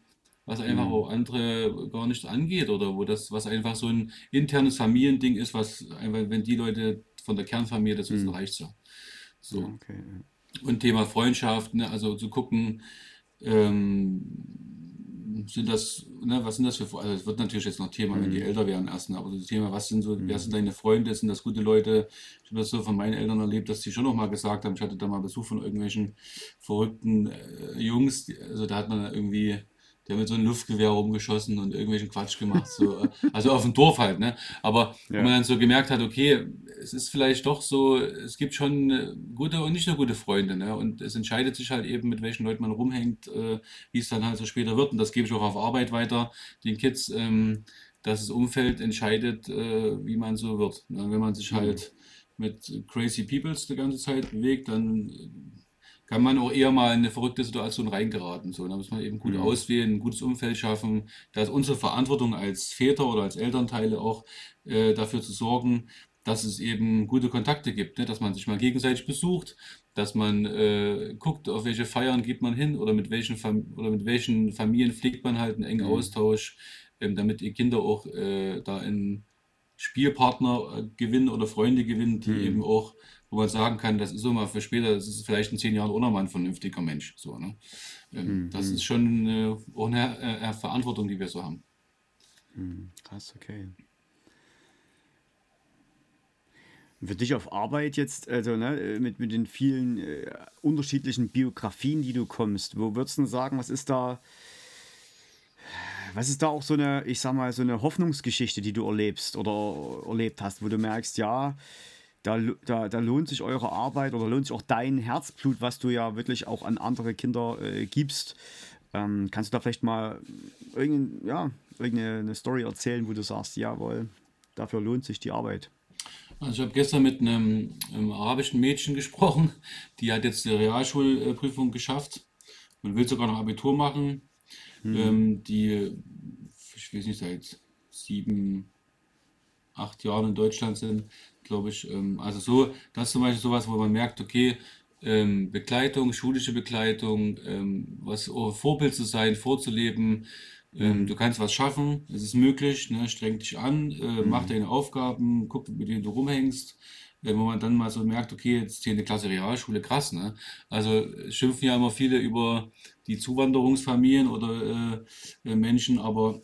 was einfach Hm. auch andere gar nicht angeht oder wo das, was einfach so ein internes Familiending ist, was einfach, wenn die Leute von der Kernfamilie das wissen, Hm. reicht's ja. So. okay. Und Thema Freundschaft, ne, also zu gucken, ähm, sind das, ne, was sind das für, also es wird natürlich jetzt noch Thema, wenn die Mhm. älter werden erst, aber das Thema, was sind so, wer sind Mhm. deine Freunde, sind das gute Leute? Ich habe das so von meinen Eltern erlebt, dass die schon noch mal gesagt haben, ich hatte da mal Besuch von irgendwelchen verrückten äh, Jungs, die, also da hat man irgendwie, der mit so einem Luftgewehr rumgeschossen und irgendwelchen Quatsch gemacht, so, äh, also auf dem Dorf halt, ne? Aber wo man Ja. dann so gemerkt hat, okay, es ist vielleicht doch so, es gibt schon äh, gute und nicht so gute Freunde, ne? Und es entscheidet sich halt eben, mit welchen Leuten man rumhängt, äh, wie es dann halt so später wird. Und das gebe ich auch auf Arbeit weiter, den Kids, ähm, dass das Umfeld entscheidet, äh, wie man so wird. Ne? Wenn man sich Mhm. halt mit crazy Peoples die ganze Zeit bewegt, dann kann man auch eher mal in eine verrückte Situation reingeraten. So, da muss man eben gut Mhm. auswählen, ein gutes Umfeld schaffen. Da ist unsere Verantwortung als Väter oder als Elternteile auch äh, dafür zu sorgen, dass es eben gute Kontakte gibt, ne? Dass man sich mal gegenseitig besucht, dass man äh, guckt, auf welche Feiern geht man hin oder mit welchen Fam oder mit welchen Familien pflegt man halt einen engen Mhm. Austausch, ähm, damit die Kinder auch äh, da in Spielpartner äh, gewinnen oder Freunde gewinnen, die eben Mhm. auch, wo man sagen kann, das ist so mal für später, das ist vielleicht in zehn Jahren auch noch mal ein vernünftiger Mensch. So, ne? Ähm, das ist Mhm. schon äh, auch eine äh, Verantwortung, die wir so haben. Mhm. Krass, okay. Für dich auf Arbeit jetzt, also ne, äh, mit, mit den vielen äh, unterschiedlichen Biografien, die du kommst, wo würdest du sagen, was ist da, was ist da auch so eine, ich sag mal, so eine Hoffnungsgeschichte, die du erlebst oder erlebt hast, wo du merkst, ja, da, da, da lohnt sich eure Arbeit oder lohnt sich auch dein Herzblut, was du ja wirklich auch an andere Kinder äh, gibst. Ähm, kannst du da vielleicht mal irgendein, ja, irgendeine eine Story erzählen, wo du sagst, jawohl, dafür lohnt sich die Arbeit? Also ich habe gestern mit einem, einem arabischen Mädchen gesprochen, die hat jetzt die Realschulprüfung geschafft und will sogar noch Abitur machen. Hm, Ähm, die, ich weiß nicht, seit sieben, acht Jahren in Deutschland sind, glaube ich. Ähm, also so, das ist zum Beispiel sowas, wo man merkt, okay, ähm, Begleitung, schulische Begleitung, ähm, was auch Vorbild zu sein, vorzuleben. Ähm, hm, du kannst was schaffen, es ist möglich, ne? Streng dich an, äh, mach hm, deine Aufgaben, guck, mit denen du rumhängst. Äh, wo man dann mal so merkt, okay, jetzt hier eine Klasse Realschule, krass, ne? Also schimpfen ja immer viele über die Zuwanderungsfamilien oder äh, äh, Menschen, aber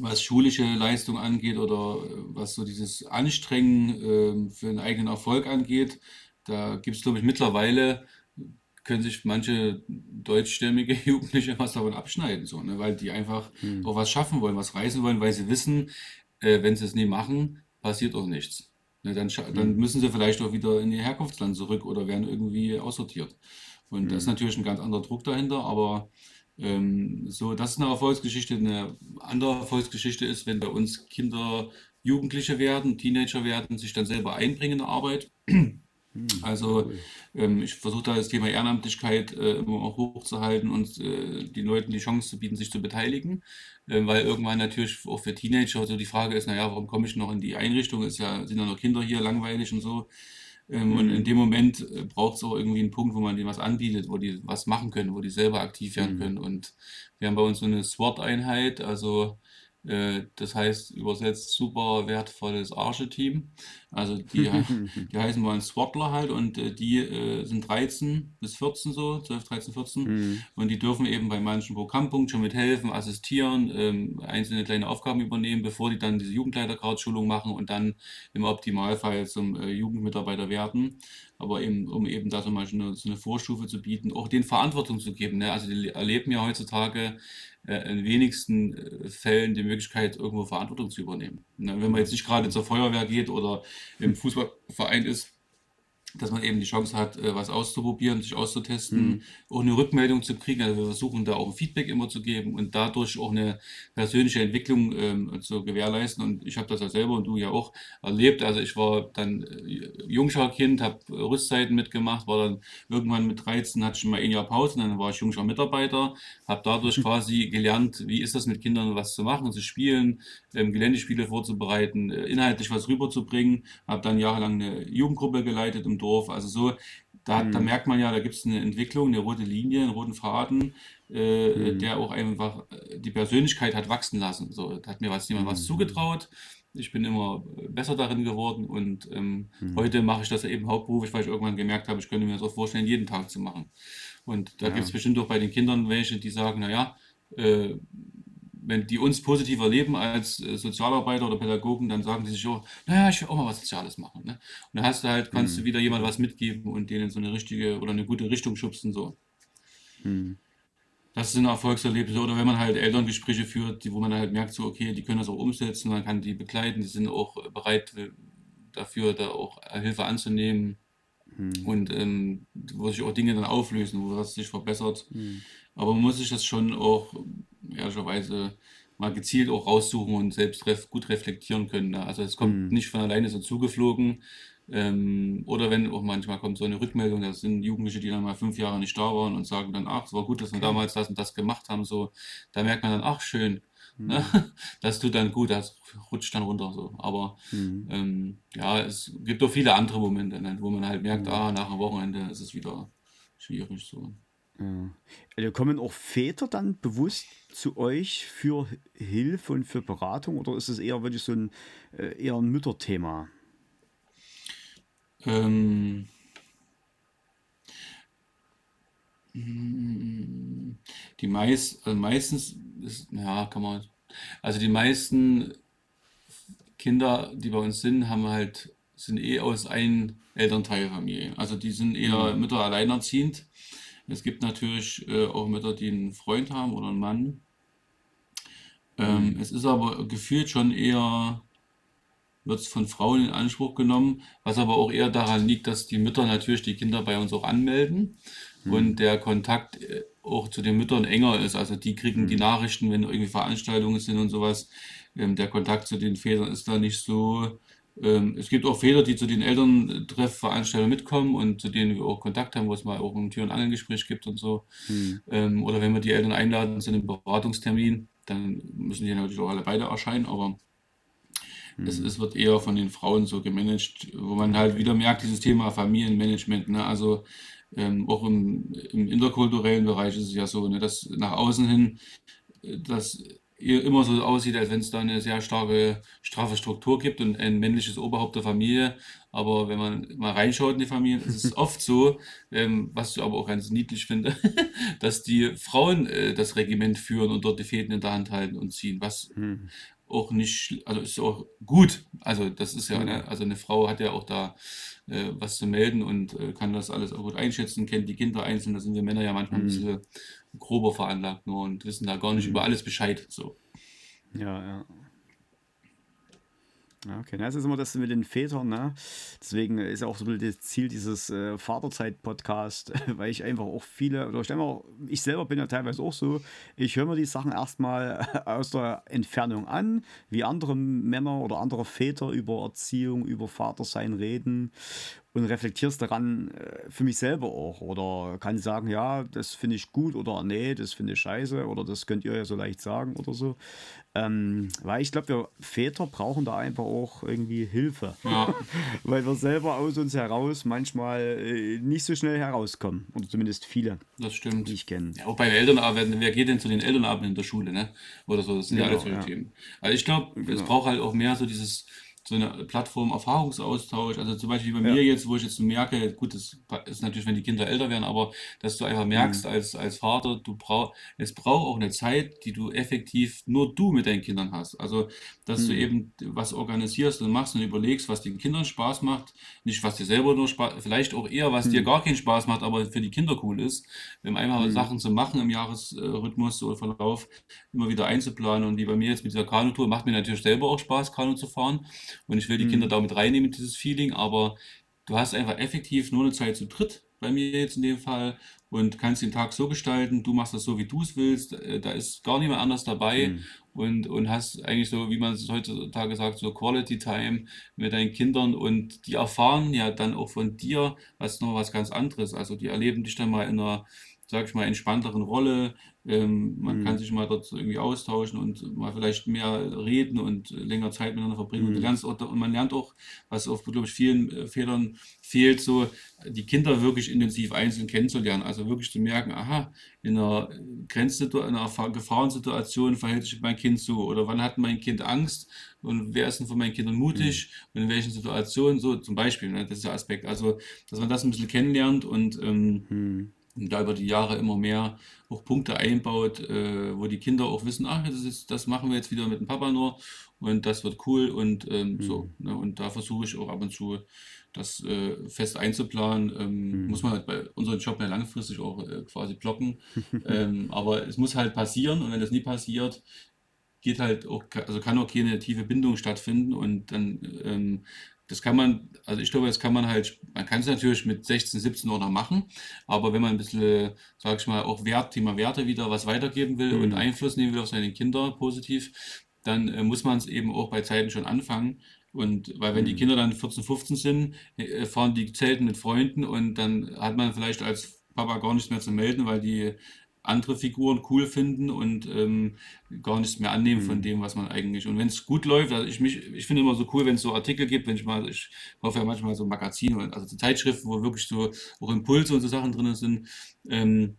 was schulische Leistung angeht oder äh, was so dieses Anstrengen ähm, für den eigenen Erfolg angeht, da gibt es, glaube ich, mittlerweile, können sich manche deutschstämmige Jugendliche was davon abschneiden, so, ne? Weil die einfach hm, auch was schaffen wollen, was reißen wollen, weil sie wissen, äh, wenn sie es nie machen, passiert auch nichts. Ne? Dann, scha- dann hm, müssen sie vielleicht auch wieder in ihr Herkunftsland zurück oder werden irgendwie aussortiert. Und da ist hm, natürlich ein ganz anderer Druck dahinter, aber ähm, so, das ist eine Erfolgsgeschichte. Eine andere Erfolgsgeschichte ist, wenn bei uns Kinder Jugendliche werden, Teenager werden, sich dann selber einbringen in der Arbeit. hm, Also ähm, ich versuche da das Thema Ehrenamtlichkeit äh, immer auch hochzuhalten und äh, den Leuten die Chance zu bieten, sich zu beteiligen, ähm, weil irgendwann natürlich auch für Teenager so die Frage ist, naja, warum komme ich noch in die Einrichtung? Ist ja, sind ja noch Kinder hier, langweilig und so. Ähm, und in dem Moment äh, braucht es auch irgendwie einen Punkt, wo man denen was anbietet, wo die was machen können, wo die selber aktiv werden hm. können. Und wir haben bei uns so eine SWAT-Einheit, also das heißt übersetzt super wertvolles Arche-Team. Also die, die heißen uns SWATler halt und äh, die äh, sind 13 bis 14 so, 12, 13, 14 Hm, und die dürfen eben bei manchen Programmpunkten schon mithelfen, assistieren, ähm, einzelne kleine Aufgaben übernehmen, bevor die dann diese Jugendleiter-Krautschulung machen und dann im Optimalfall zum äh, Jugendmitarbeiter werden. Aber eben, um eben da so mal so eine, so eine Vorstufe zu bieten, auch den Verantwortung zu geben. Ne? Also die erleben ja heutzutage äh, in wenigsten äh, Fällen die Möglichkeit, irgendwo Verantwortung zu übernehmen. Ne? Wenn man jetzt nicht gerade zur Feuerwehr geht oder im Fußballverein ist, dass man eben die Chance hat, äh, was auszuprobieren, sich auszutesten, auch eine Rückmeldung zu kriegen. Also wir versuchen da auch ein Feedback immer zu geben und dadurch auch eine persönliche Entwicklung ähm, zu gewährleisten. Und ich habe das ja selber und du ja auch erlebt. Also ich war dann äh, Jungscharkind, habe Rüstzeiten mitgemacht, war dann irgendwann mit 13, hatte ich schon mal ein Jahr Pause, und dann war ich Jungschar Mitarbeiter, habe dadurch quasi gelernt, wie ist das mit Kindern was zu machen, zu spielen, ähm, Geländespiele vorzubereiten, äh, inhaltlich was rüberzubringen habe dann jahrelang eine Jugendgruppe geleitet im Dorf. Also so, da, da hm, merkt man ja, da gibt es eine Entwicklung, eine rote Linie, einen roten Faden, äh, hm, der auch einfach äh, die Persönlichkeit hat wachsen lassen. So, da hat mir was jemand was hm, zugetraut. Ich bin immer äh, besser darin geworden und ähm, hm. heute mache ich das eben hauptberuflich, weil ich irgendwann gemerkt habe, ich könnte mir das auch vorstellen, jeden Tag zu machen. Und da gibt es Ja. bestimmt auch bei den Kindern welche, die sagen, naja, äh, wenn die uns positiv erleben als äh, Sozialarbeiter oder Pädagogen, dann sagen die sich auch, naja, ich will auch mal was Soziales machen. Ne? Und dann hast du halt, kannst du Hm. wieder jemand was mitgeben und denen in so eine richtige oder eine gute Richtung schubsen. So. Hm. Das sind Erfolgserlebnisse. Oder wenn man halt Elterngespräche führt, die, wo man halt merkt, so, okay, die können das auch umsetzen, man kann die begleiten, die sind auch bereit äh, dafür, da auch Hilfe anzunehmen Hm. und ähm, wo sich auch Dinge dann auflösen, wo was sich verbessert. Hm. Aber man muss sich das schon auch ehrlicherweise mal gezielt auch raussuchen und selbst ref gut reflektieren können. Ne? Also es kommt Hm. nicht von alleine so zugeflogen. Ähm, oder wenn auch manchmal kommt so eine Rückmeldung, das sind Jugendliche, die dann mal fünf Jahre nicht da waren und sagen dann, ach, es war gut, dass wir Okay. damals das und das gemacht haben. So, da merkt man dann, ach schön, ne? Hm. Das tut dann gut, das rutscht dann runter so. Aber Hm. ähm, ja, es gibt auch viele andere Momente, ne, wo man halt merkt, Hm. ah, nach einem Wochenende ist es wieder schwierig so. Ja. Also kommen auch Väter dann bewusst zu euch für Hilfe und für Beratung oder ist es eher wirklich so ein äh, eher ein Mütterthema? Ähm, die meist, also meistens ist, ja, kann man, also die meisten Kinder, die bei uns sind, haben halt, sind eh aus ein Elternteilfamilien. Also die sind eher Hm. Mütter alleinerziehend. Es gibt natürlich äh, auch Mütter, die einen Freund haben oder einen Mann. Ähm, Hm. es ist aber gefühlt schon eher wird es von Frauen in Anspruch genommen, was aber auch eher daran liegt, dass die Mütter natürlich die Kinder bei uns auch anmelden und Hm. der Kontakt äh, auch zu den Müttern enger ist. Also die kriegen die Hm. Nachrichten, wenn irgendwie Veranstaltungen sind und sowas. Ähm, der Kontakt zu den Vätern ist da nicht so. Ähm, es gibt auch Väter, die zu den Elterntreffveranstaltungen mitkommen und zu denen wir auch Kontakt haben, wo es mal auch ein Tür- und Angelsgespräch gibt und so. Hm. Ähm, oder wenn wir die Eltern einladen zu einem Beratungstermin, dann müssen die natürlich auch alle beide erscheinen, aber es, es wird eher von den Frauen so gemanagt, wo man halt wieder merkt, dieses Thema Familienmanagement, ne? Also ähm, auch im, im interkulturellen Bereich ist es ja so, ne, dass nach außen hin äh, das immer so aussieht, als wenn es da eine sehr starke, straffe Struktur gibt und ein männliches Oberhaupt der Familie. Aber wenn man mal reinschaut in die Familien, ist es oft so, ähm, was ich aber auch ganz niedlich finde, dass die Frauen äh, das Regiment führen und dort die Fäden in der Hand halten und ziehen, was Hm. Auch nicht, also ist auch gut. Also das ist ja, Hm. ne, also eine Frau hat ja auch da äh, was zu melden und äh, kann das alles auch gut einschätzen, kennt die Kinder einzeln. Da sind wir Männer ja manchmal ein Hm. bisschen grober veranlagt nur und wissen da gar nicht über Hm. alles Bescheid. So. Ja, ja. Okay, das ist immer das mit den Vätern, ne? Deswegen ist auch so das Ziel dieses äh, Vaterzeit-Podcast, weil ich einfach auch viele, oder ich, denke ich selber bin ja teilweise auch so, ich höre mir die Sachen erstmal aus der Entfernung an, wie andere Männer oder andere Väter über Erziehung, über Vatersein reden und reflektierst daran äh, für mich selber auch. Oder kann sagen, ja, das finde ich gut oder nee, das finde ich scheiße oder das könnt ihr ja so leicht sagen oder so. Ähm, weil ich glaube, wir Väter brauchen da einfach auch irgendwie Hilfe. Ja, weil wir selber aus uns heraus manchmal äh, nicht so schnell herauskommen. Oder zumindest viele, das die stimmt. ich kenne. Ja, auch bei Elternabenden, wer geht denn zu den Elternabenden in der Schule, ne? Oder so, das sind ja alles Genau, solche ja. Themen. Also ich glaube, es Genau. braucht halt auch mehr so dieses, so eine Plattform Erfahrungsaustausch. Also zum Beispiel bei mir Ja. jetzt, wo ich jetzt merke, gut, das ist natürlich, wenn die Kinder älter werden, aber dass du einfach merkst Hm. als, als Vater, du brauch, es braucht auch eine Zeit, die du effektiv nur du mit deinen Kindern hast. Also, dass du Hm. eben was organisierst und machst und überlegst, was den Kindern Spaß macht, nicht was dir selber nur Spaß, vielleicht auch eher, was dir Hm. gar keinen Spaß macht, aber für die Kinder cool ist, ähm, einfach Hm. Sachen zu machen im Jahresrhythmus oder Verlauf, immer wieder einzuplanen. Und wie bei mir jetzt mit dieser Kanutour, macht mir natürlich selber auch Spaß, Kanu zu fahren. Und ich will die Kinder Hm. damit reinnehmen, dieses Feeling, aber du hast einfach effektiv nur eine Zeit zu dritt, bei mir jetzt in dem Fall, und kannst den Tag so gestalten, du machst das so, wie du es willst, äh, da ist gar niemand anders dabei Hm. und, und hast eigentlich so, wie man es heutzutage sagt, so Quality Time mit deinen Kindern und die erfahren ja dann auch von dir was noch was ganz anderes. Also die erleben dich dann mal in einer, sag ich mal, entspannteren Rolle. Ähm, man kann Hm. sich mal dort irgendwie austauschen und mal vielleicht mehr reden und länger Zeit miteinander verbringen. Und, du Hm. lernst und man lernt auch, was auf, glaube ich, vielen äh, Vätern fehlt, so die Kinder wirklich intensiv einzeln kennenzulernen. Also wirklich zu merken, aha, in einer Grenzsituation, in einer Fa- Gefahrensituation verhält sich mein Kind so. Oder wann hat mein Kind Angst und wer ist denn von meinen Kindern mutig und in welchen Situationen so zum Beispiel. Ne? Das ist der Aspekt. Also, dass man das ein bisschen kennenlernt und ähm, Hm. Und da über die Jahre immer mehr auch Punkte einbaut, äh, wo die Kinder auch wissen, ach, das ist, das machen wir jetzt wieder mit dem Papa nur und das wird cool und ähm, so. Mhm. Ne? Und da versuche ich auch ab und zu das äh, fest einzuplanen. Ähm, muss Mhm. man halt bei unserem Job ja langfristig auch äh, quasi blocken. Ähm, aber es muss halt passieren und wenn das nie passiert, geht halt auch, also kann auch keine tiefe Bindung stattfinden und dann, ähm, das kann man, also ich glaube, das kann man halt, man kann es natürlich mit 16, 17 auch noch machen, aber wenn man ein bisschen, sag ich mal, auch Wert, Thema Werte wieder was weitergeben will und Mhm. Einfluss nehmen will auf seine Kinder positiv, dann äh, muss man es eben auch bei Zeiten schon anfangen. Und weil wenn die Mhm. Kinder dann 14, 15 sind, äh, fahren die zelten mit Freunden und dann hat man vielleicht als Papa gar nichts mehr zu melden, weil die andere Figuren cool finden und ähm, gar nichts mehr annehmen von Mhm. dem, was man eigentlich. Und wenn es gut läuft, also ich mich, ich finde immer so cool, wenn es so Artikel gibt, wenn ich mal, ich hoffe ja manchmal so Magazine, und- also so Zeitschriften, wo wirklich so auch Impulse und so Sachen drin sind. Ähm,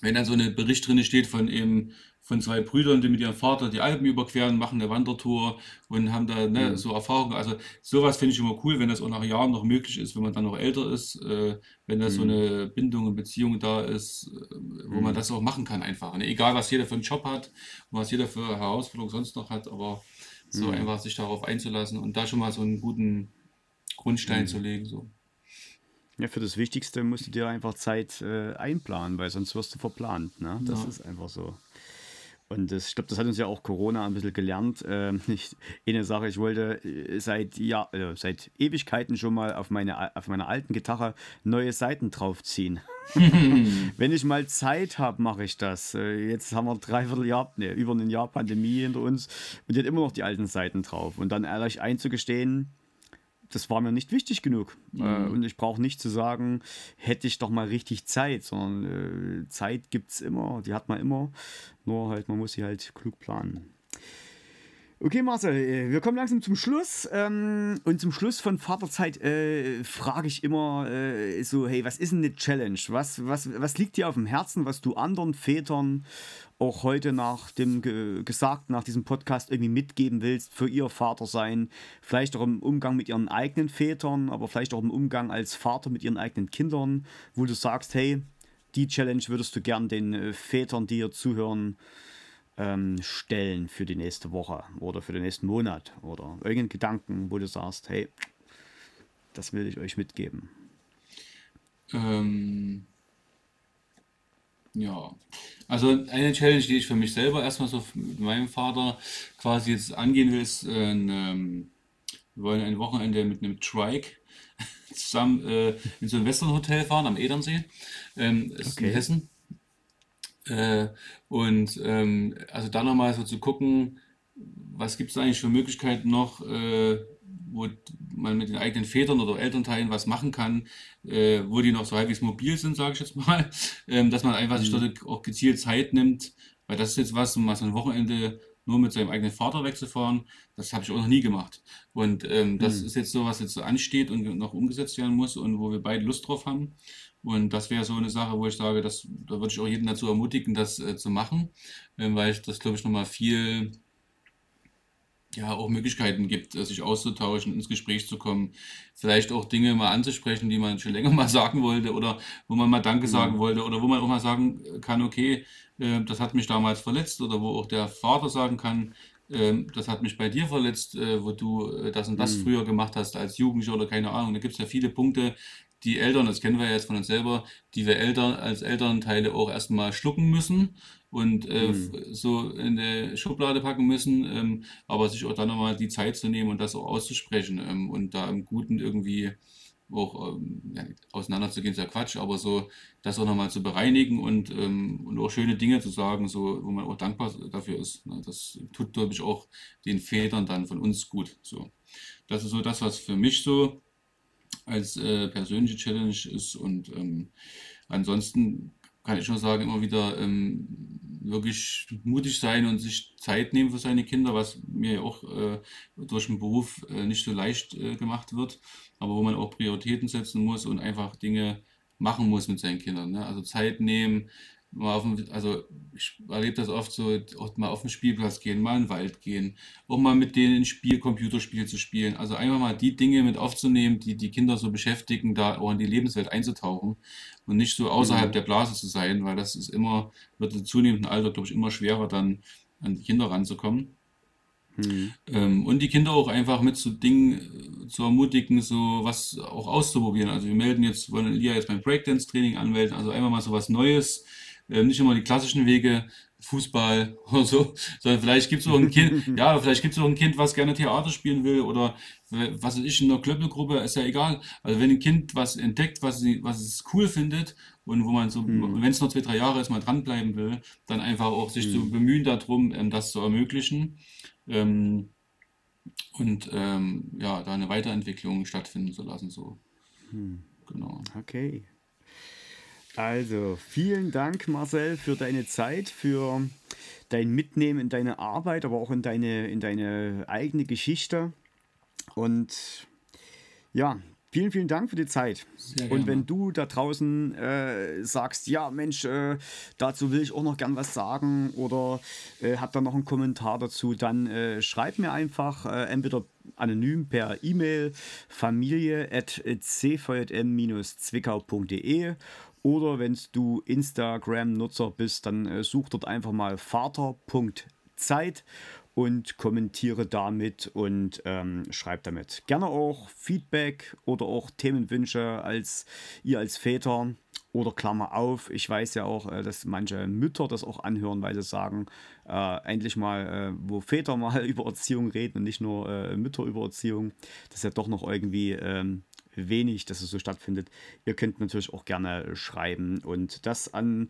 wenn dann so ein Bericht drin steht von eben von zwei Brüdern, die mit ihrem Vater die Alpen überqueren, machen eine Wandertour und haben da ne, Mhm. so Erfahrungen. Also sowas finde ich immer cool, wenn das auch nach Jahren noch möglich ist, wenn man dann noch älter ist, äh, wenn da so Mhm. eine Bindung und Beziehung da ist, äh, wo man Mhm. das auch machen kann einfach. Ne? Egal, was jeder für einen Job hat und was jeder für Herausforderungen sonst noch hat, aber so Mhm. einfach sich darauf einzulassen und da schon mal so einen guten Grundstein zu Mhm. legen. So. Ja, für das Wichtigste musst du dir einfach Zeit äh, einplanen, weil sonst wirst du verplant. Ne? Das Ja. ist einfach so. Und das, ich glaube, das hat uns ja auch Corona ein bisschen gelernt. Ähm, ich, eine Sache, ich wollte äh, seit, ja, äh, seit Ewigkeiten schon mal auf, meine, auf meiner alten Gitarre neue Saiten draufziehen. Wenn ich mal Zeit habe, mache ich das. Äh, Jetzt haben wir dreiviertel Jahr, nee, über ein Jahr Pandemie hinter uns und die hat immer noch die alten Seiten drauf. Und dann ehrlich einzugestehen, das war mir nicht wichtig genug. Äh, Mhm. und ich brauche nicht zu sagen, hätte ich doch mal richtig Zeit, sondern äh, Zeit gibt es immer, die hat man immer. Nur halt, man muss sie halt klug planen. Okay, Marcel, äh, wir kommen langsam zum Schluss. Ähm, und zum Schluss von Vaterzeit äh, frage ich immer äh, so: Hey, was ist denn eine Challenge? Was, was, was liegt dir auf dem Herzen, was du anderen Vätern auch heute nach dem Ge Gesagten, nach diesem Podcast irgendwie mitgeben willst für ihr Vatersein? Vielleicht auch im Umgang mit ihren eigenen Vätern, aber vielleicht auch im Umgang als Vater mit ihren eigenen Kindern, wo du sagst: Hey, die Challenge würdest du gern den äh, Vätern, die hier zuhören, ähm, stellen für die nächste Woche oder für den nächsten Monat oder irgendeinen Gedanken, wo du sagst, hey, das will ich euch mitgeben. Ähm, Ja, also eine Challenge, die ich für mich selber erstmal so mit meinem Vater quasi jetzt angehen will, ist, äh, ein, ähm, wir wollen ein Wochenende mit einem Trike zusammen äh, in so ein Westernhotel fahren amEdernsee. Ähm, ist in Okay. Hessen. Äh, und ähm, also da nochmal so zu gucken, was gibt es eigentlich für Möglichkeiten noch, äh, wo man mit den eigenen Vätern oder Elternteilen was machen kann, äh, wo die noch so halbwegs mobil sind, sage ich jetzt mal, ähm, dass man einfach sich Mhm. dort auch gezielt Zeit nimmt, weil das ist jetzt was, um mal so ein Wochenende nur mit seinem eigenen Vater wegzufahren, das habe ich auch noch nie gemacht. Und ähm, das Mhm. ist jetzt so, was jetzt so ansteht und noch umgesetzt werden muss und wo wir beide Lust drauf haben. Und das wäre so eine Sache, wo ich sage, das, da würde ich auch jeden dazu ermutigen, das äh, zu machen, ähm, weil ich das, glaube ich, nochmal viel ja, auch Möglichkeiten gibt, äh, sich auszutauschen, ins Gespräch zu kommen, vielleicht auch Dinge mal anzusprechen, die man schon länger mal sagen wollte oder wo man mal Danke sagen Mhm. wollte oder wo man auch mal sagen kann, okay, äh, das hat mich damals verletzt oder wo auch der Vater sagen kann, ähm, das hat mich bei dir verletzt, äh, wo du äh, das und das Mhm. früher gemacht hast als Jugendlicher oder keine Ahnung. Da gibt es ja viele Punkte, die Eltern, das kennen wir ja jetzt von uns selber, die wir Eltern als Elternteile auch erstmal schlucken müssen und äh, Mhm. so in die Schublade packen müssen, ähm, aber sich auch dann nochmal die Zeit zu nehmen und das auch auszusprechen ähm, und da im Guten irgendwie auch ähm, ja, auseinanderzugehen, ist ja Quatsch, aber so das auch nochmal zu bereinigen und, ähm, und auch schöne Dinge zu sagen, so, wo man auch dankbar dafür ist. Ne? Das tut, glaube ich, auch den Vätern dann von uns gut. So. Das ist so das, was für mich so als äh, persönliche Challenge ist. Und ähm, ansonsten kann ich nur sagen, immer wieder ähm, wirklich mutig sein und sich Zeit nehmen für seine Kinder, was mir ja auch äh, durch den Beruf äh, nicht so leicht äh, gemacht wird, aber wo man auch Prioritäten setzen muss und einfach Dinge machen muss mit seinen Kindern. Ne? Also Zeit nehmen, mal auf dem, also ich erlebe das oft so, auch mal auf den Spielplatz gehen, mal in den Wald gehen, auch mal mit denen ein Spiel, Computerspiel zu spielen. Also einfach mal die Dinge mit aufzunehmen, die die Kinder so beschäftigen, da auch in die Lebenswelt einzutauchen und nicht so außerhalb Mhm. der Blase zu sein, weil das ist immer, wird im zunehmenden Alter, glaube ich, immer schwerer dann an die Kinder ranzukommen. Mhm. Ähm, und die Kinder auch einfach mit so Dingen äh, zu ermutigen, so was auch auszuprobieren. Also wir melden jetzt, wollen Lia jetzt beim Breakdance-Training anmelden, also einfach mal so was Neues, ähm, nicht immer die klassischen Wege, Fußball oder so, sondern vielleicht gibt es auch ein Kind, ja, vielleicht gibt es auch ein Kind, was gerne Theater spielen will oder was weiß ich, in einer Klöppelgruppe, ist ja egal. Also wenn ein Kind was entdeckt, was, sie, was es cool findet und wo man so, Mhm. wenn es noch zwei, drei Jahre ist, mal dranbleiben will, dann einfach auch sich zu Mhm. bemühen darum, ähm, das zu ermöglichen. Ähm, und ähm, ja, da eine Weiterentwicklung stattfinden zu lassen, so, Mhm. genau. Okay. Also, vielen Dank, Marcel, für deine Zeit, für dein Mitnehmen in deine Arbeit, aber auch in deine, in deine eigene Geschichte. Und ja, vielen, vielen Dank für die Zeit. Und wenn du da draußen äh, sagst, ja, Mensch, äh, dazu will ich auch noch gern was sagen oder äh, hab da noch einen Kommentar dazu, dann äh, schreib mir einfach äh, entweder anonym per E-Mail familie.cvm-zwickau.de oder wenn du Instagram-Nutzer bist, dann äh, such dort einfach mal vater.zeit und kommentiere damit und ähm, schreib damit. Gerne auch Feedback oder auch Themenwünsche als ihr als Väter oder Klammer auf. Ich weiß ja auch, äh, dass manche Mütter das auch anhören, weil sie sagen, äh, endlich mal, äh, wo Väter mal über Erziehung reden und nicht nur äh, Mütter über Erziehung. Das ist ja doch noch irgendwie ähm, wenig, dass es so stattfindet. Ihr könnt natürlich auch gerne schreiben und das an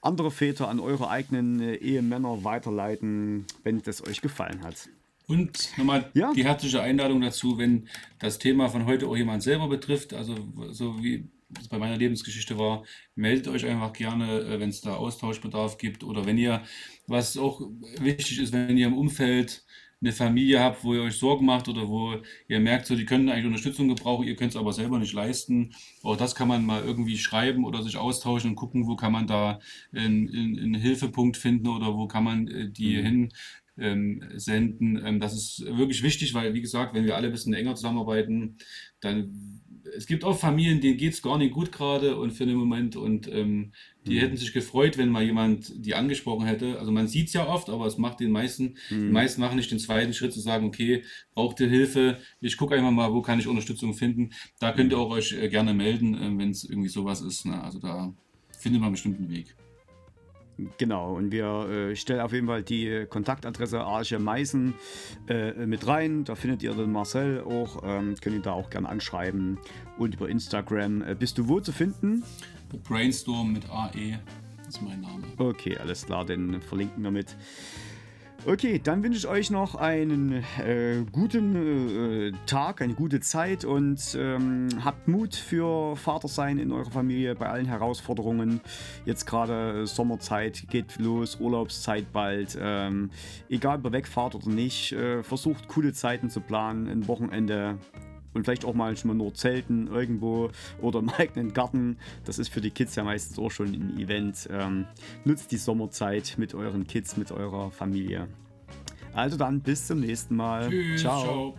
andere Väter, an eure eigenen äh, Ehemänner weiterleiten, wenn das euch gefallen hat. Und nochmal Ja, die herzliche Einladung dazu, wenn das Thema von heute auch jemand selber betrifft, also so wie es bei meiner Lebensgeschichte war, meldet euch einfach gerne, äh, wenn es da Austauschbedarf gibt oder wenn ihr, was auch wichtig ist, wenn ihr im Umfeld eine Familie habt, wo ihr euch Sorgen macht oder wo ihr merkt, so, die können eigentlich Unterstützung gebrauchen, ihr könnt es aber selber nicht leisten. Auch das kann man mal irgendwie schreiben oder sich austauschen und gucken, wo kann man da einen, Hilfepunkt finden oder wo kann man äh, die Mhm. hin ähm, senden. Ähm, das ist wirklich wichtig, weil, wie gesagt, wenn wir alle ein bisschen enger zusammenarbeiten, dann es gibt auch Familien, denen geht es gar nicht gut gerade und für den Moment und ähm, die hätten Mhm. sich gefreut, wenn mal jemand die angesprochen hätte. Also man sieht es ja oft, aber es macht den meisten, die Mhm. meisten machen nicht den zweiten Schritt zu sagen, okay, braucht ihr Hilfe? Ich gucke einfach mal, wo kann ich Unterstützung finden. Da könnt ihr Mhm. auch euch äh, gerne melden, ähm, wenn es irgendwie sowas ist. Ne? Also da findet man bestimmt einen Weg. Genau, und wir äh, stellen auf jeden Fall die Kontaktadresse Arche Meißen äh, mit rein. Da findet ihr den Marcel auch, ähm, könnt ihr da auch gerne anschreiben. Und über Instagram äh, bist du wo zu finden? Brainstorm mit AE ist mein Name. Okay, alles klar, den verlinken wir mit. Okay, dann wünsche ich euch noch einen äh, guten äh, Tag, eine gute Zeit und ähm, habt Mut für Vatersein in eurer Familie bei allen Herausforderungen. Jetzt gerade äh, Sommerzeit geht los, Urlaubszeit bald. Ähm, egal, ob ihr wegfahrt oder nicht, äh, versucht coole Zeiten zu planen, ein Wochenende und vielleicht auch manchmal nur zelten irgendwo oder im eigenen Garten. Das ist für die Kids ja meistens auch schon ein Event. Ähm, nutzt die Sommerzeit mit euren Kids, mit eurer Familie. Also dann bis zum nächsten Mal. Tschüss, Ciao. ciao.